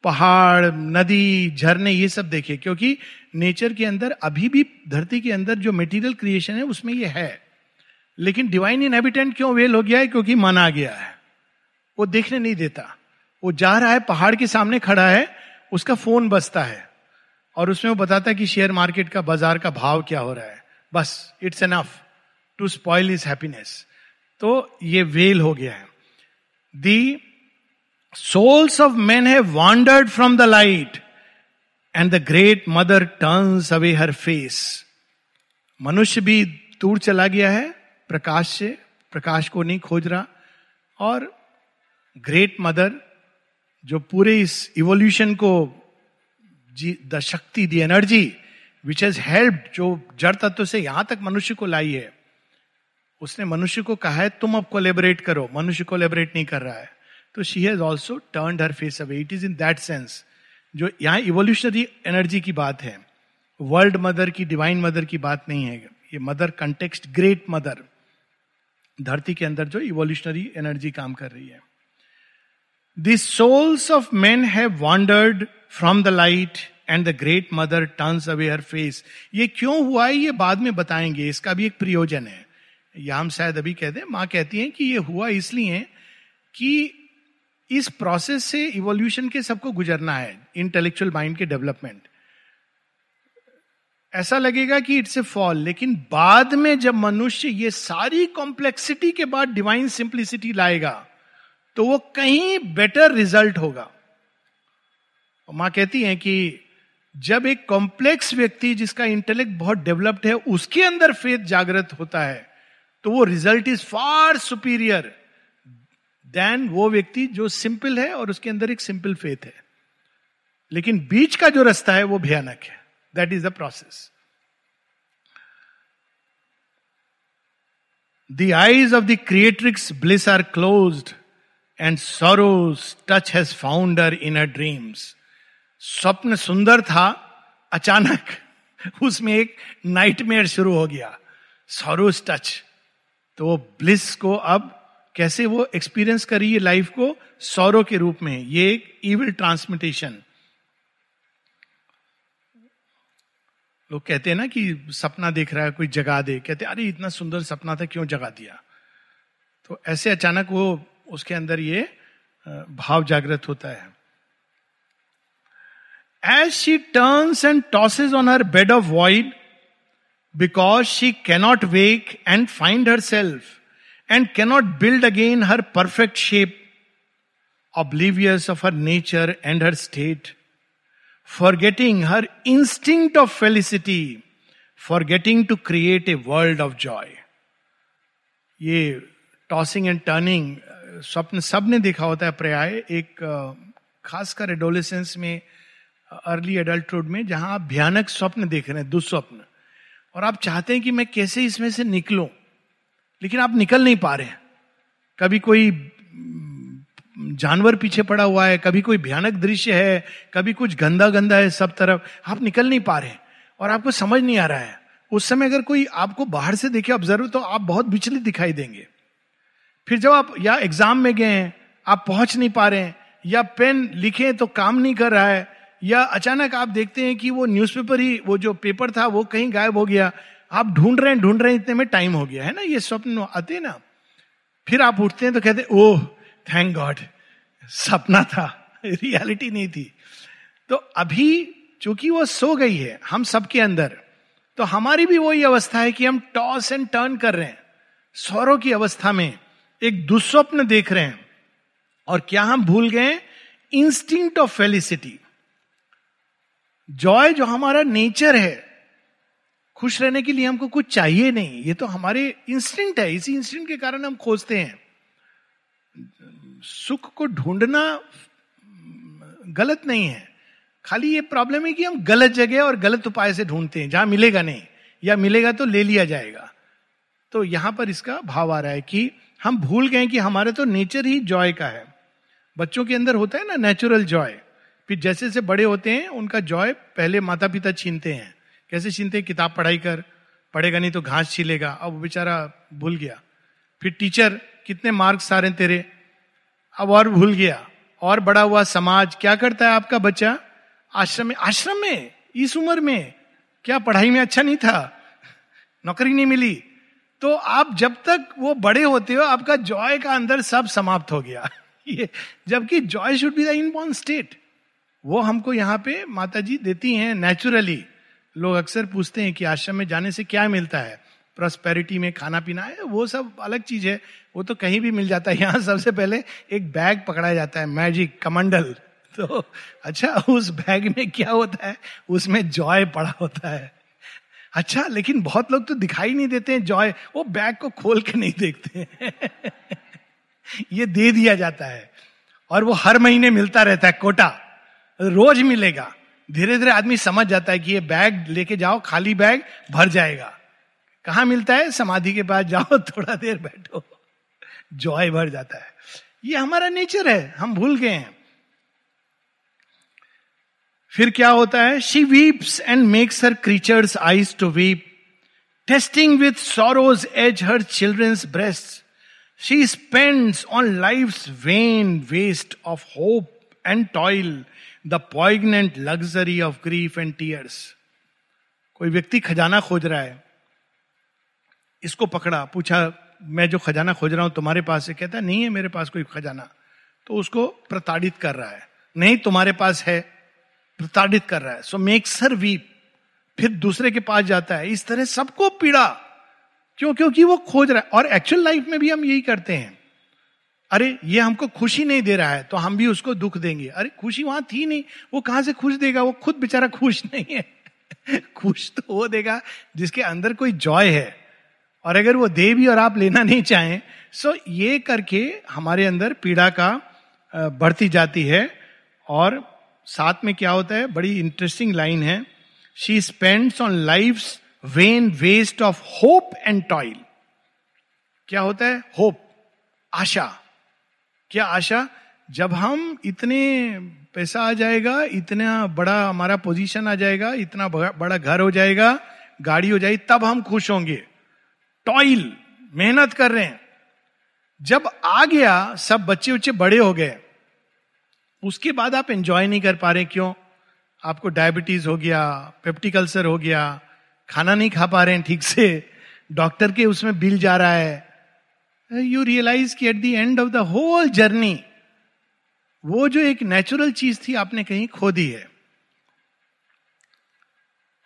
पहाड़, नदी, झरने ये सब देखे, क्योंकि नेचर के अंदर, अभी भी धरती के अंदर जो मेटीरियल क्रिएशन है, उसमें ये है। लेकिन डिवाइन इनहेबिटेंट क्यों वेल हो गया है? क्योंकि मन आ गया है। वो देखने नहीं देता। वो जा रहा है, पहाड़ के सामने खड़ा है, उसका फ़ोन बजता है। और उसमें वो बताता है कि शेयर मार्केट का, बाज़ार का भाव क्या हो रहा है। बस it's enough to spoil is happiness तो ये वेल हो गया है। The souls of man have wandered from the light and the great mother turns away her face मनुष्य भी दूर चला गया है, प्रकाश से, प्रकाश को नहीं खोज रहा। और ग्रेट मदर जो पूरे इस इवोल्यूशन को the shakti the energy which has help जो जड़ तत्व से यहाँ तक मनुष्य को लाई है, उसने मनुष्य को कहा है, तुम अब कोलेबरेट करो। मनुष्य कोलेबरेट नहीं कर रहा है। तो she has also turn her face away it is in that sense जो यहाँ इवोल्यूशनरी एनर्जी की बात है वर्ल्ड मदर की डिवाइन मदर की बात नहीं है, ये मदर कंटेक्स्ट ग्रेट मदर धरती के अंदर जो इवोल्यूशनरी एनर्जी काम कर रही है। The souls of man have wandered from the light and the great mother turns away her face ये क्यों हुआ है, ये बाद में बताएँगे, इसका भी एक प्रयोजन है। या हम शायद अभी कहते हैं माँ कहती हैं कि ये हुआ इसलिए कि इस प्रोसेस से इवोल्यूशन के सबको गुजरना है इंटेलेक्चुअल माइंड के डेवलपमेंट ऐसा लगेगा कि इट्स ए फॉल लेकिन बाद में जब मनुष्य ये सारी कॉम्प्लेक्सिटी के बाद डिवाइन सिंप्लिसिटी लाएगा तो वो कहीं बेटर रिज़ल्ट होगा। माँ कहती हैं कि जब एक कॉम्प्लेक्स व्यक्ति जिसका इंटेलेक्ट बहुत डेवलप्ड है, उसके अंदर फेथ जागृत होता है तो वो result is far superior than वो व्यक्ति जो सिंपल है और उसके अंदर एक सिंपल फेथ है। लेकिन बीच का जो रास्ता है, वो भयानक है। That is the process the eyes of the creatrix bliss are close and sorrow's touch has founder in a dreams स्वप्न सुंदर था, अचानक उसमें एक नाइटमेयर शुरू हो गया। सोरोज टच तो वो ब्लिस को अब कैसे वो एक्सपीरियंस करी है लाइफ को सौरों के रूप में? ये एक इविल ट्रांसमिटेशन लोग कहते हैं ना कि सपना देख रहा है, कोई जगा दे। कहते अरे, इतना सुंदर सपना था, क्यों जगा दिया? तो ऐसे अचानक वो, उसके अंदर ये भाव जागृत होता है। As she turns and tosses on her bed of void because she cannot wake and find herself and cannot build again her perfect shape, oblivious of her nature and her state, forgetting her instinct of felicity, forgetting to create a world of joy. ये tossing and turning स्वप्न सबने देखा होता है पर्याय एक खासकर adolescence में अर्ली एडल्टहुड में जहाँ आप भयानक स्वप्न देख रहे हैं दुस्वप्न और आप चाहते हैं कि मैं कैसे इसमें से निकलूं लेकिन आप निकल नहीं पा रहे कभी कोई जानवर पीछे पड़ा हुआ है, कभी कोई भयानक दृश्य है, कभी कुछ गंदा गंदा है सब तरफ़, आप निकल नहीं पा रहे और आपको समझ नहीं आ रहा है। उस समय अगर कोई आपको बाहर से देखे ऑब्ज़र्व तो आप बहुत विचलित दिखाई देंगे। फिर जब आप या एग्ज़ाम में गए हैं, आप पहुँच नहीं पा रहे हैं, या पेन लिखे तो काम नहीं कर रहा है, या अचानक आप देखते हैं कि वो न्यूज़पेपर ही, वो जो पेपर था, वो कहीं गायब हो गया आप ढूंढ रहे हैं, ढूंढ रहे हैं, इतने में टाइम हो गया है ना, ये स्वप्न आते हैं ना। फिर आप उठते हैं तो कहते ओह थैंक गॉड सपना था रियलिटी नहीं थी। तो अभी चूँकि वो सो गई है, हम सबके अंदर तो हमारी भी वही अवस्था है कि हम टॉस एंड टर्न कर रहे हैं। सौरों की अवस्था में एक दुस्वप्न देख रहे हैं, और क्या हम भूल गए इंस्टिंक्ट ऑफ़ फेलिसिटी जॉय जो हमारा नेचर है खुश रहने के लिए हमको कुछ चाहिए नहीं। ये तो हमारे इंस्टिंक्ट है। इसी इंस्टिंक्ट के कारण हम खोजते हैं। सुख को ढूंढना गलत नहीं है। खाली ये प्रॉब्लम है कि हम गलत जगह और गलत उपाय से ढूंढते हैं। जहाँ मिलेगा नहीं, या मिलेगा तो ले लिया जाएगा। तो यहाँ पर इसका भाव आ रहा है कि हम भूल गए कि हमारे तो नेचर ही जॉय का है। बच्चों के अंदर होता है ना नेचुरल जॉय फिर जैसे जैसे बड़े होते हैं, उनका जॉय पहले माता पिता छीनते हैं। कैसे छीनते किताब पढ़ाई कर, पढ़ेगा नहीं तो घास छीलेगा। अब बेचारा भूल गया। फिर टीचर, कितने मार्क्स रहे तेरे? अब और भूल गया। और बड़ा हुआ समाज, क्या करता है आपका बच्चा? आश्रम में आश्रम में, इस उम्र में। क्या पढ़ाई में अच्छा नहीं था? नौकरी नहीं मिली। तो आप जब तक वो बड़े होते हो, आपका जॉय का अंदर सब समाप्त हो गया। [laughs] जबकि joy should be the inborn state. वो हमको यहाँ पे माता जी देती हैं नेचुरली। लोग अक्सर पूछते हैं कि आश्रम में जाने से क्या मिलता है? प्रॉस्पेरिटी में खाना पीना है? वो सब अलग चीज़ है। वो तो कहीं भी मिल जाता है। यहाँ सबसे पहले एक बैग पकड़ा जाता है मैजिक कमंडल तो अच्छा उस बैग में क्या होता है? उसमें जॉय पड़ा होता है। अच्छा लेकिन बहुत लोग तो दिखाई नहीं देते हैं जॉय वो बैग को खोल के नहीं देखते [laughs] ये दे दिया जाता है। और वो हर महीने मिलता रहता है, कोटा। रोज मिलेगा। धीरे धीरे आदमी समझ जाता है कि ये बैग लेके जाओ, खाली बैग, भर जाएगा। कहा मिलता है? समाधि के पास जाओ, [laughs] थोड़ा देर बैठो। जॉय भर जाता है। ये हमारा नेचर है, हम भूल गए हैं। फिर क्या होता है? She weeps and makes her creature's eyes to weep testing with sorrows as her children's breast she spends on life vain waste of hope and toil the poignant luxury of grief and tears कोई व्यक्ति खजाना खोज रहा है, इसको पकड़ा, पूछा, मैं जो खजाना खोज रहा हूँ, तुम्हारे पास से कहता है, नहीं है मेरे पास कोई खजाना। तो उसको प्रताड़ित कर रहा है। नहीं, तुम्हारे पास है। प्रताड़ित कर रहा है। सो मेक सर वीप फिर दूसरे के पास जाता है। इस तरह सबको पीड़ा। क्यों? क्योंकि वो खोज रहा है। और एक्चुअल लाइफ में भी हम यही करते हैं। अरे, ये हमको खुशी नहीं दे रहा है तो हम भी उसको दुख देंगे। अरे, खुशी वहाँ थी नहीं, वो कहाँ से खुश देगा? वो खुद बेचारा खुश [laughs] नहीं है। खुश तो वो देगा, जिसके अंदर कोई जॉय है। और अगर वो दे भी और आप लेना नहीं चाहें, सो ये करके हमारे अंदर पीड़ा का बढ़ती जाती है। और साथ में क्या होता है, बड़ी इंटरेस्टिंग लाइन है। She spends on life vain waste of hope and toil क्या होता है? होप, आशा। क्या आशा? जब हम इतने पैसा आ जाएगा, इतना बड़ा हमारा पोजीशन आ जाएगा, इतना बड़ा घर हो जाएगा, गाड़ी हो जाएगी, तब हम खुश होंगे। टॉयल मेहनत कर रहे हैं। जब आ गया, सब बच्चे उच्चे बड़े हो गए। उसके बाद आप एंजॉय नहीं कर पा रहे क्यों? आपको डायबिटीज़ हो गया पेप्टिक अल्सर हो गया, खाना नहीं खा पा रहे हैं ठीक से। डॉक्टर के उसमें बिल जा रहा है। यू रियलाइज़ कि at the end of the whole journey वो जो एक नेचुरल चीज़ थी आपने कहीं खो दी है।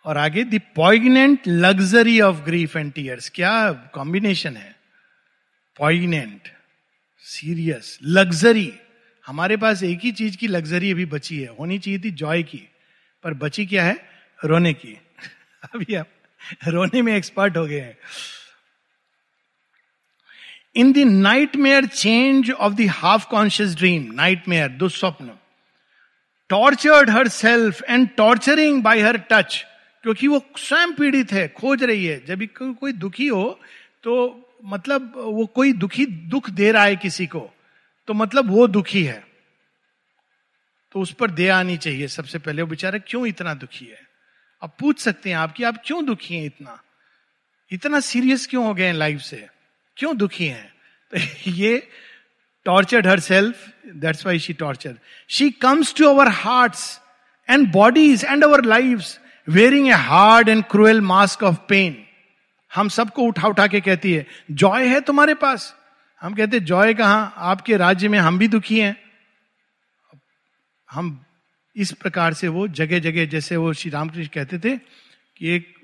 और आगे the poignant luxury of grief and tears क्या कॉम्बिनेशन है? पॉइगनेंट सीरियस लग्जरी हमारे पास एक ही चीज़ की लग्जरी अभी बची है। होनी चाहिए थी जॉय की। पर बची क्या है? रोने की। [laughs] अभी आप रोने में एक्सपर्ट हो गए हैं। In the nightmare change of the half conscious dream nightmare दुस्वप्न tortured herself and torturing by her touch क्योंकि वो स्वयं पीड़ित है खोज रही है। जब को, कोई दुखी हो तो मतलब वो कोई दुखी दुख दे रहा है किसी को तो मतलब वो दुखी है। तो उस पर दया आनी चाहिए सबसे पहले। वो बेचारा क्यों इतना दुखी है? अब पूछ सकते हैं आप कि आप क्यों दुखी हैं इतना? इतना सीरियस क्यों हो गए हैं लाइफ से? क्यों दुखी हैं? [laughs] ये tortured herself that's why she torture she comes to our hearts and bodies and our life wearing a hard and cruel mask of pain हम सबको उठा उठा के कहती है, जॉय है तुम्हारे पास? हम कहते, जॉय कहा? आपके राज्य में हम भी दुखी हैं. हम इस प्रकार से वो जगह जगह जैसे वो श्री रामकृष्ण कहते थे कि एक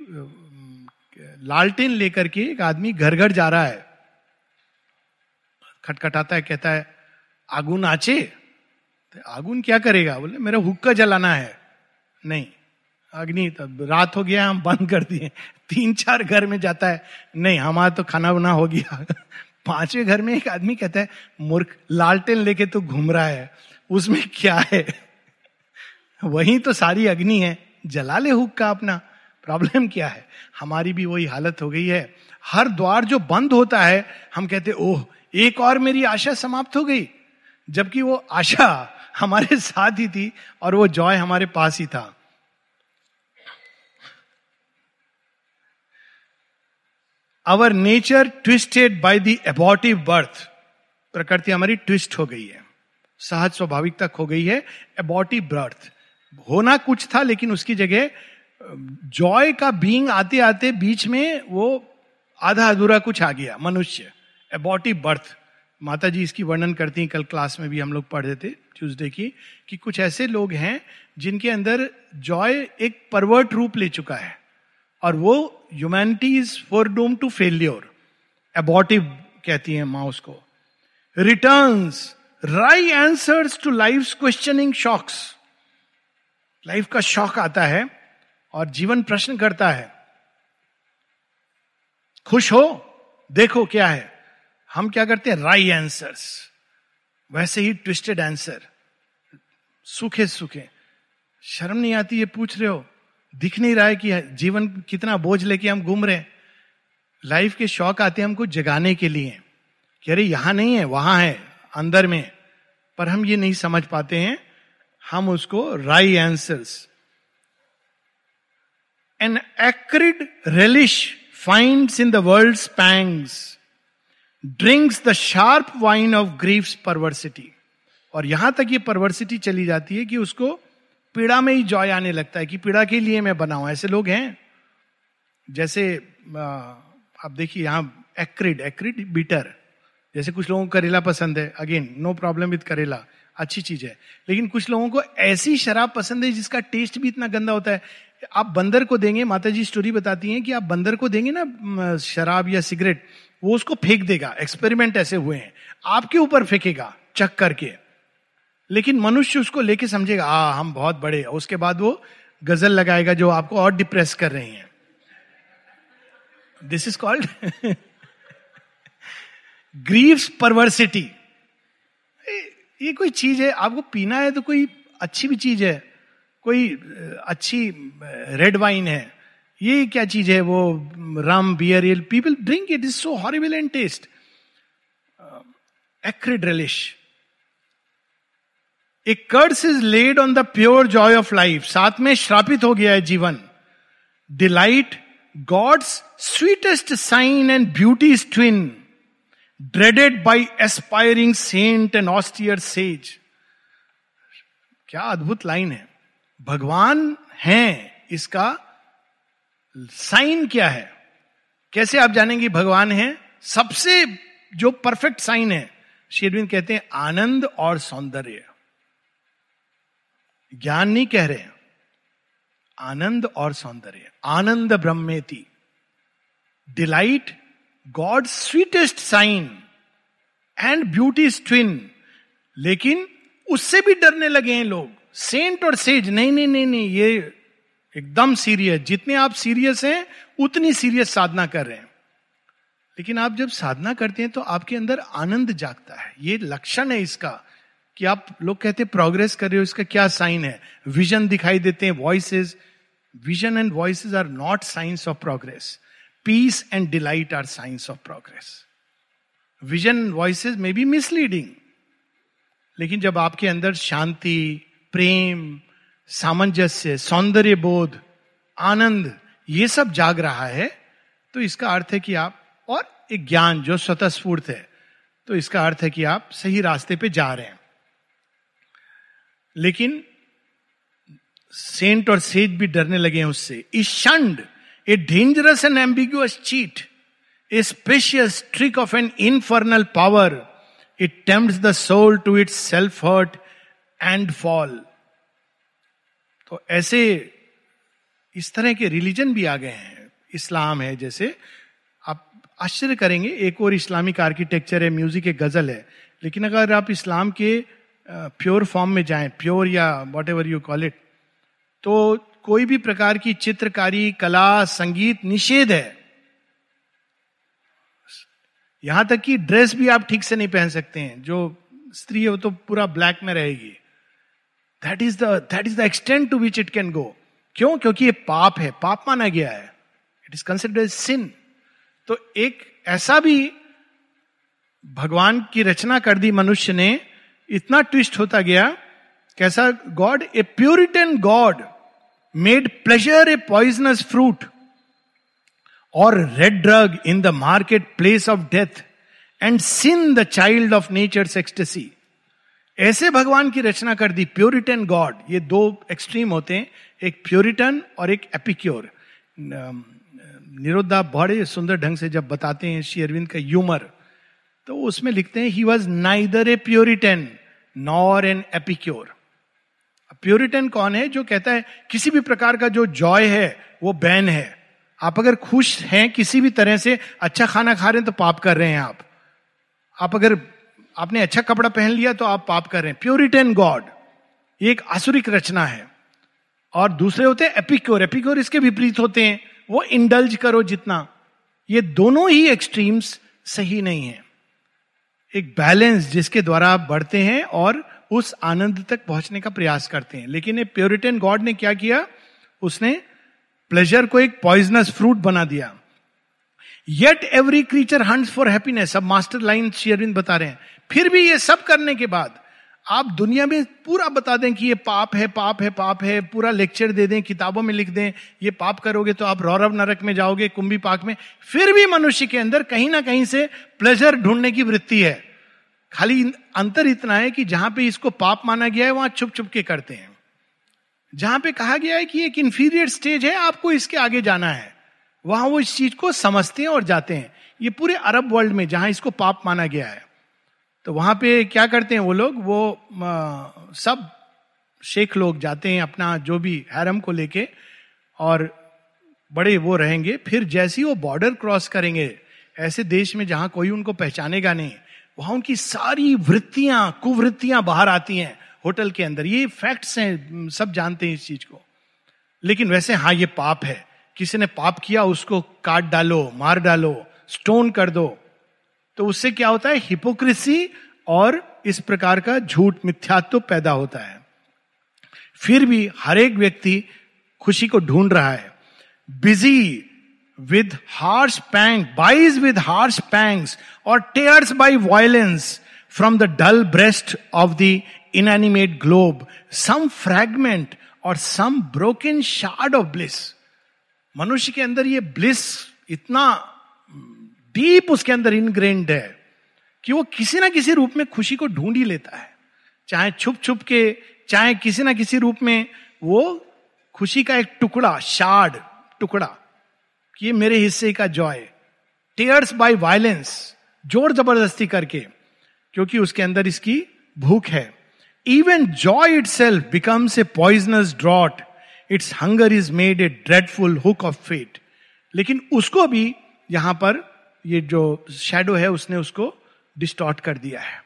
लालटेन लेकर के एक आदमी घर घर जा रहा है। खटखटाता है, कहता है, आगुन आचे? तो आगुन क्या करेगा? बोले, मेरा हुक्का जलाना है। नहीं। अग्नि तब रात हो गया, हम बंद कर दिए। तीन चार घर में जाता है। नहीं, हमारा तो खाना बना हो गया। [laughs] पाँचवें घर में एक आदमी कहता है, मूर्ख, लालटेन लेके तो घूम रहा है। उसमें क्या है? [laughs] वही तो सारी अग्नि है। जला ले हुक का अपना। प्रॉब्लम क्या है? हमारी भी वही हालत हो गई है। हर द्वार जो बंद होता है, हम कहते, ओह एक और मेरी आशा समाप्त हो गई, जबकि वो आशा हमारे साथ ही थी और वो जॉय हमारे पास ही था। Our nature twisted by the abortive birth प्रकृति हमारी ट्विस्ट हो गई है। सहज स्वाभाविकता खो गई है एबॉटिव बर्थ होना कुछ था, लेकिन उसकी जगह, जॉय का बीइंग आते आते बीच में वो आधा अधूरा कुछ आ गया, मनुष्य। एबॉटिव बर्थ माता जी इसकी वर्णन करती हैं, कल क्लास में भी हम लोग पढ़ रहे थे ट्यूजडे की, कि कुछ ऐसे लोग हैं, जिनके अंदर जॉय एक परवर्ट रूप ले चुका है, और वो humanity is for doom to failure abortive कहती है माँ उसको। Return wry answers to life questioning shocks life का शौक आता है, और जीवन प्रश्न करता है। खुश हो, देखो क्या है। हम क्या करते हैं? राई आंसर्स वैसे ही ट्विस्टेड आंसर सुखे सुखे. शर्म नहीं आती, ये पूछ रहे हो। दिख नहीं रहा है कि जीवन कितना बोझ लेके हम घूम रहे लाइफ के शौक आते हैं हमको जगाने के लिए। कि अरे, यहाँ नहीं है, वहाँ है, अंदर में। पर हम ये नहीं समझ पाते हैं। हम उसको wry answers an acrid relish finds in the world pangs drinks the sharp wine of grief's perversity और यहाँ तक ये परवर्सिटी चली जाती है कि उसको पीड़ा में ही जॉय आने लगता है कि पीड़ा के लिए मैं बनाऊ ऐसे लोग हैं, जैसे आप देखिए यहाँ एक्रिड एक्रिड बीटर जैसे कुछ लोगों को करेला पसंद है। अगेन नो प्रॉब्लम विद करेला। अच्छी चीज़ है। लेकिन कुछ लोगों को ऐसी शराब पसंद है जिसका टेस्ट भी इतना गंदा होता है। आप बंदर को देंगे माता जी स्टोरी बताती हैं कि आप बंदर को देंगे ना शराब या सिगरेट वो उसको फेंक देगा। एक्सपेरिमेंट ऐसे हुए हैं। आपके ऊपर फेंकेगा चक करके लेकिन मनुष्य उसको लेके समझेगा, आ, हम बहुत बड़े उसके बाद वो गज़ल लगाएगा जो आपको और डिप्रेस कर रही हैं। This is called grief's perversity ये कोई चीज़ है, आपको पीना है तो कोई अच्छी भी चीज़ है, कोई अच्छी रेड वाइन है। ये क्या चीज़ है वो rum beer ale people drink it is so horrible and taste acrid relish a curse is laid on the pure joy of life साथ में श्रापित हो गया है जीवन. Delight God's sweetest sign and beauty twin dreaded by aspiring saint and austere sage क्या अद्भुत line है. भगवान हैं इसका साइन क्या है? कैसे आप जानेंगे भगवान है? सबसे जो परफेक्ट साइन है शेरविंद कहते हैं आनंद और सौंदर्य। ज्ञान नहीं कह रहे हैं। आनंद और सौंदर्य। आनंद ब्रह्मेति। Delight God sweetest sign and beauty twin. लेकिन उससे भी डरने लगे हैं लोग। सेंट और सेज, नहीं नहीं नहीं नहीं, ये एकदम सीरियस, जितने आप सीरियस हैं, उतनी सीरियस साधना कर रहे हैं। लेकिन आप जब साधना करते हैं तो आपके अंदर आनंद जागता है। ये लक्षण है इसका, कि आप लोग कहते हैं, प्रोग्रेस कर रहे हो, इसका क्या साइन है? विजन दिखाई देते हैं voices vision and voices are not signs of progress peace and delight are signs of progress vision voices may be misleading लेकिन जब आपके अंदर शांति, प्रेम सामंजस्य, सौंदर्य बोध, आनंद, ये सब जाग रहा है तो इसका अर्थ है कि आप, और एक ज्ञान जो स्वतः स्फूर्त है तो इसका अर्थ है कि आप सही रास्ते पे जा रहे हैं। लेकिन सेंट और सेज भी डरने लगे हैं उससे। Is shunned a dangerous and ambiguous cheat a specious trick of an infernal power it tempt the soul to its self hurt and fall तो ऐसे इस तरह के रिलीजन भी आ गए हैं। इस्लाम है जैसे, आप आश्चर्य करेंगे, एक और इस्लामिक आर्किटेक्चर है, म्यूज़िक एक गज़ल है। लेकिन अगर आप इस्लाम के प्योर फॉर्म में जाएँ, प्योर या whatever you call it तो कोई भी प्रकार की चित्रकारी, कला, संगीत निषेध है। यहाँ तक कि ड्रेस भी आप ठीक से नहीं पहन सकते हैं। जो स्त्री है वो तो पूरा ब्लैक में रहेगी। That is that is the extent to which it can go क्यों? क्योंकि ये पाप है, पाप माना गया है। इट इज़ कंसिडर्ड सिन तो एक ऐसा भी भगवान की रचना कर दी मनुष्य ने, इतना ट्विस्ट होता गया, कैसा God a Puritan God made pleasure a poisonous fruit or red drug in the marketplace of death and sin the child of nature ecstasy ऐसे भगवान की रचना कर दी प्योरिटन गॉड ये दो एक्सट्रीम होते हैं, एक प्योरिटन और एक एपिक्योर निरुद्धा बड़े सुंदर ढंग से जब बताते हैं श्री अरविंद का यूमर तो उसमें लिखते हैं he was neither a Puritan nor an epicure Puritan कौन है जो कहता है, किसी भी प्रकार का जो जॉय है, वो बैन है। आप अगर खुश हैं किसी भी तरह से अच्छा खाना खा रहे हैं तो पाप कर रहे हैं आप। आप अगर आपने अच्छा कपड़ा पहन लिया तो आप पाप कर रहे हैं। प्योरिटन गॉड एक आसुरिक रचना है। और दूसरे होते हैं एपिक्योर एपिक्योर इसके विपरीत होते हैं। वो इंडल्ज करो जितना। ये दोनों ही एक्सट्रीम्स सही नहीं है। एक बैलेंस जिसके द्वारा आप बढ़ते हैं और उस आनंद तक पहुँचने का प्रयास करते हैं। लेकिन प्योरिटन गॉड ने क्या किया? उसने प्लेजर को एक पॉइजनस फ्रूट बना दिया। Yet every creature hunt for happiness अब मास्टर लाइन शेयरविंद बता रहे हैं। फिर भी ये सब करने के बाद, आप दुनिया में पूरा बता दें कि ये पाप है पाप है पाप है, पूरा लेक्चर दे दें, किताबों में लिख दें, ये पाप करोगे तो आप रौरव नरक में जाओगे, कुंभी पाक में। फिर भी मनुष्य के अंदर कहीं ना कहीं से प्लेजर ढूँढने की वृत्ति है। खाली अंतर इतना है कि जहाँ पे इसको पाप माना गया है, वहाँ छुप छुप के करते हैं। जहाँ पे कहा गया है कि एक इंफीरियर स्टेज है, आपको इसके आगे जाना है। वहाँ वो इस चीज़ को समझते हैं और जाते हैं। ये पूरे अरब वर्ल्ड में जहाँ इसको पाप माना गया है। तो वहाँ पे क्या करते हैं वो लोग? वो आ, सब शेख लोग जाते हैं अपना जो भी हैरम को लेके और बड़े वो रहेंगे। फिर जैसे ही वो बॉर्डर क्रॉस करेंगे ऐसे देश में जहाँ कोई उनको पहचानेगा नहीं वहाँ उनकी सारी वृत्तियाँ कुवृत्तियाँ बाहर आती हैं होटल के अंदर। ये फैक्ट्स हैं सब जानते हैं इस चीज़ को। लेकिन वैसे हाँ ये पाप है। किसी ने पाप किया, उसको काट डालो, मार डालो स्टोन कर दो। तो उससे क्या होता है? हिपोक्रेसी और इस प्रकार का झूठ मिथ्यात्व पैदा होता है। फिर भी हर एक व्यक्ति खुशी को ढूंढ रहा है। Busy with harsh pang buys with harsh pangs or tears by violence from the dull breast of the inanimate globe some fragment or some broken shard of bliss मनुष्य के अंदर ये ब्लिस इतना डीप उसके अंदर इनग्रेंड है कि वो किसी ना किसी रूप में खुशी को ढूंढ ही लेता है। चाहे छुप छुप के, चाहे किसी ना किसी रूप में वो खुशी का एक टुकड़ा, शार्ड टुकड़ा, कि ये मेरे हिस्से का जॉय टेयर्स बाय वायलेंस ज़ोर ज़बरदस्ती करके, क्योंकि उसके अंदर इसकी भूख है। Even joy itself becomes a poisonous draught its hunger is made a dreadful hook of fate लेकिन उसको भी यहाँ पर ये जो शेडो है, उसने उसको डिस्टॉर्ट कर दिया है।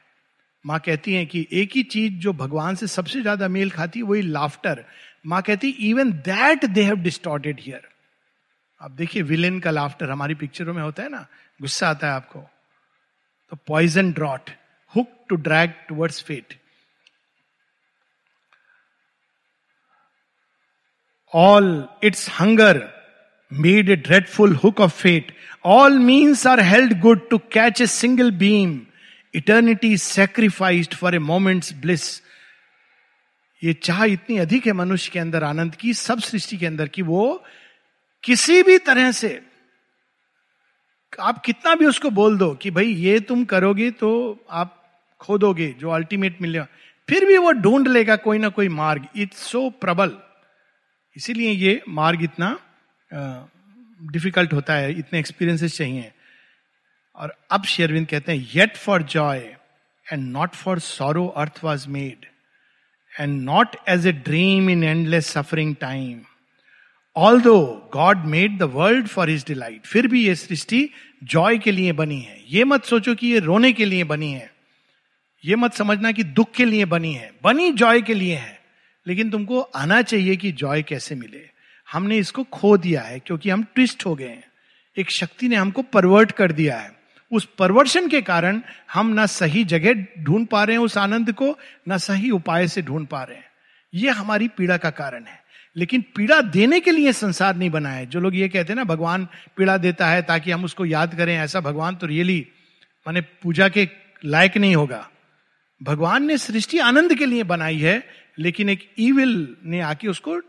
माँ कहती है कि एक ही चीज़ जो भगवान से सबसे ज़्यादा मेल खाती है, वही लाफ्टर माँ कहती even that they have distorted here अब देखिए विलेन का लाफ्टर हमारी पिक्चरों में होता है ना, गुस्सा आता है आपको। तो poison draught hook to drag towards fate all its hunger made a dreadful hook of fate. All means are held good to catch a single beam. Eternity sacrificed for a moment's bliss ये चाह इतनी अधिक है मनुष्य के अंदर, आनंद की, सब सृष्टि के अंदर, कि वो किसी भी तरह से, आप कितना भी उसको बोल दो कि भाई ये तुम करोगे तो आप खोदोगे जो अल्टीमेट मिलेगा फिर भी वो ढूंढ लेगा कोई ना कोई मार्ग इट्स सो प्रबल इसीलिए ये मार्ग इतना डिफ़िकल्ट होता है, इतने एक्सपीरियंसेस चाहिए। और अब शेरविंद कहते हैं yet for joy and not for sorrow earth was made and not as a dream in endless suffering time although God made the world for his delight फिर भी ये सृष्टि जॉय के लिए बनी है। ये मत सोचो कि ये रोने के लिए बनी है। ये मत समझना कि दुख के लिए बनी है। बनी जॉय के लिए है। लेकिन तुमको आना चाहिए कि जॉय कैसे मिले। हमने इसको खो दिया है क्योंकि हम ट्विस्ट हो गए हैं। एक शक्ति ने हमको परवर्ट कर दिया है। उस परवर्शन के कारण हम ना सही जगह ढूंढ पा रहे हैं उस आनंद को, ना सही उपाय से ढूंढ पा रहे हैं। ये हमारी पीड़ा का कारण है। लेकिन पीड़ा देने के लिए संसार नहीं बना है। जो लोग ये कहते हैं ना, भगवान पीड़ा देता है ताकि हम उसको याद करें, ऐसा भगवान तो रियली माने पूजा के लायक नहीं होगा। भगवान ने सृष्टि आनंद के लिए बनाई है लेकिन एक ईविल ने आके उसको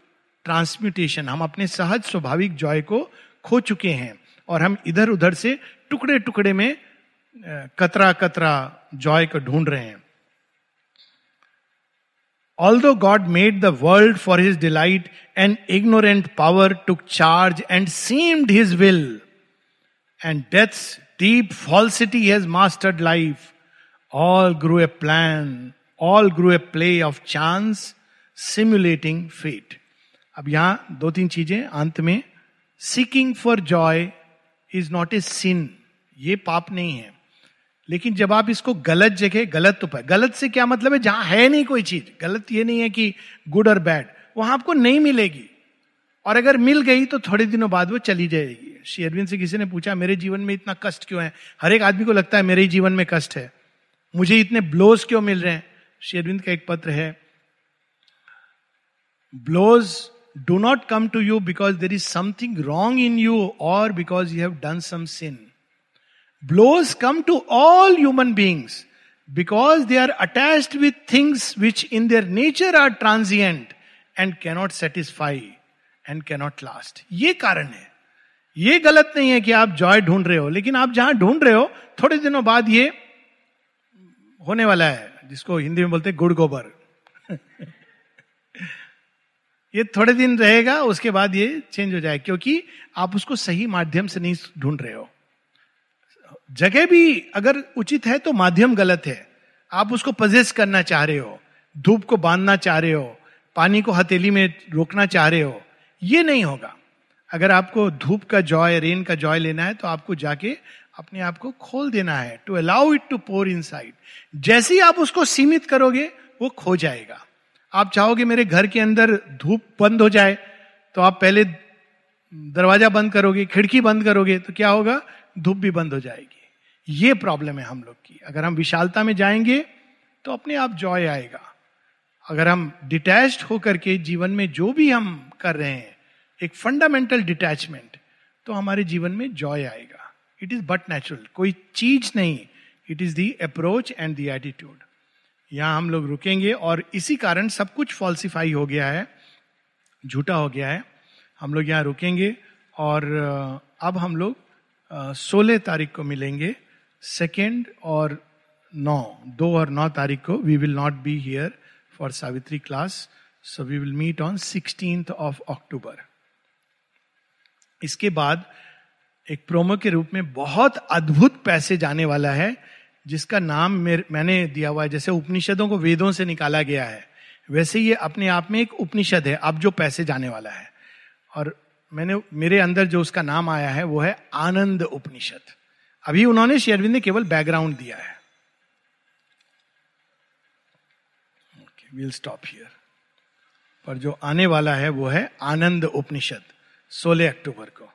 ट्रांसम्यूटेशन हम अपने सहज स्वाभाविक जॉय को खो चुके हैं और हम इधर उधर से टुकड़े टुकड़े में कतरा कतरा जॉय को ढूंढ रहे हैं। Although God made the world for his delight and ignorant power to charge and seemed his will and death's deep falsity has mastered life all grew a plan all grew a play of chance simulating fate अब यहाँ दो तीन चीज़ें, अंत में seeking for joy is not a sin ये पाप नहीं है। लेकिन जब आप इसको गलत जगह, गलत उपाय, गलत से क्या मतलब है? जहाँ है नहीं कोई चीज़, गलत ये नहीं है कि गुड और बैड वहाँ आपको नहीं मिलेगी। और अगर मिल गई तो थोड़े दिनों बाद वो चली जाएगी। श्री अरविंद से किसी ने पूछा, मेरे जीवन में इतना कष्ट क्यों है? हर एक आदमी को लगता है, मेरे ही जीवन में कष्ट है। मुझे इतने ब्लोज क्यों मिल रहे हैं? श्री अरविंद का एक पत्र है blows do not come to you because there is something wrong in you or because you have done some sin Blows come to all human beings because they are attached with things which in their nature are transient and cannot satisfy and cannot last. ये कारण है ये गलत नहीं है कि आप Joy ढूंढ रहे हो लेकिन आप जहाँ ढूंढ रहे हो थोड़े दिनों बाद ये होने वाला है जिसको हिंदी में बोलते गुड़ गोबर। ये थोड़े दिन रहेगा, उसके बाद ये चेंज हो जाए क्योंकि आप उसको सही माध्यम से नहीं ढूंढ रहे हो। जगह भी अगर उचित है तो माध्यम गलत है। आप उसको पजेस करना चाह रहे हो, धूप को बांधना चाह रहे हो, पानी को हथेली में रोकना चाह रहे हो, ये नहीं होगा। अगर आपको धूप का जॉय रेन का जॉय लेना है तो आपको जाके अपने आप को खोल देना है to allow it to pour inside जैसे ही आप उसको सीमित करोगे, वो खो जाएगा। आप चाहोगे मेरे घर के अंदर धूप बंद हो जाए तो आप पहले दरवाज़ा बंद करोगे, खिड़की बंद करोगे तो क्या होगा? धूप भी बंद हो जाएगी। ये प्रॉब्लम है हम लोग की। अगर हम विशालता में जाएँगे तो अपने आप जॉय आएगा। अगर हम डिटैच होकर के जीवन में जो भी हम कर रहे हैं, एक फंडामेंटल डिटैचमेंट तो हमारे जीवन में जॉय आएगा। इट इज़ बट नेचुरल कोई चीज़ नहीं. It is the approach and the attitude यहाँ हम लोग रुकेंगे और इसी कारण सब कुछ फॉल्सिफाई हो गया है. झूठा हो गया है. हम लोग यहाँ रुकेंगे और अब हम लोग सोलह तारीख को मिलेंगे. सेकेंड और नौ. दो और नौ तारीख को we will not be here for Savitri class so we will meet on sixteen of October इसके बाद एक प्रोमो के रूप में बहुत अद्भुत पैसे जाने वाला है, जिसका नाम मैंने दिया हुआ है। जैसे उपनिषदों को वेदों से निकाला गया है, वैसे ये अपने आप में एक उपनिषद है, अब जो पैसे जाने वाला है। और मैंने, मेरे अंदर जो उसका नाम आया है, वो है आनंद उपनिषद। अभी उन्होंने शेरविंद ने केवल बैकग्राउंड दिया है। विल स्टॉप हियर पर जो आने वाला है, वो है आनंद उपनिषद 16 अक्टूबर को।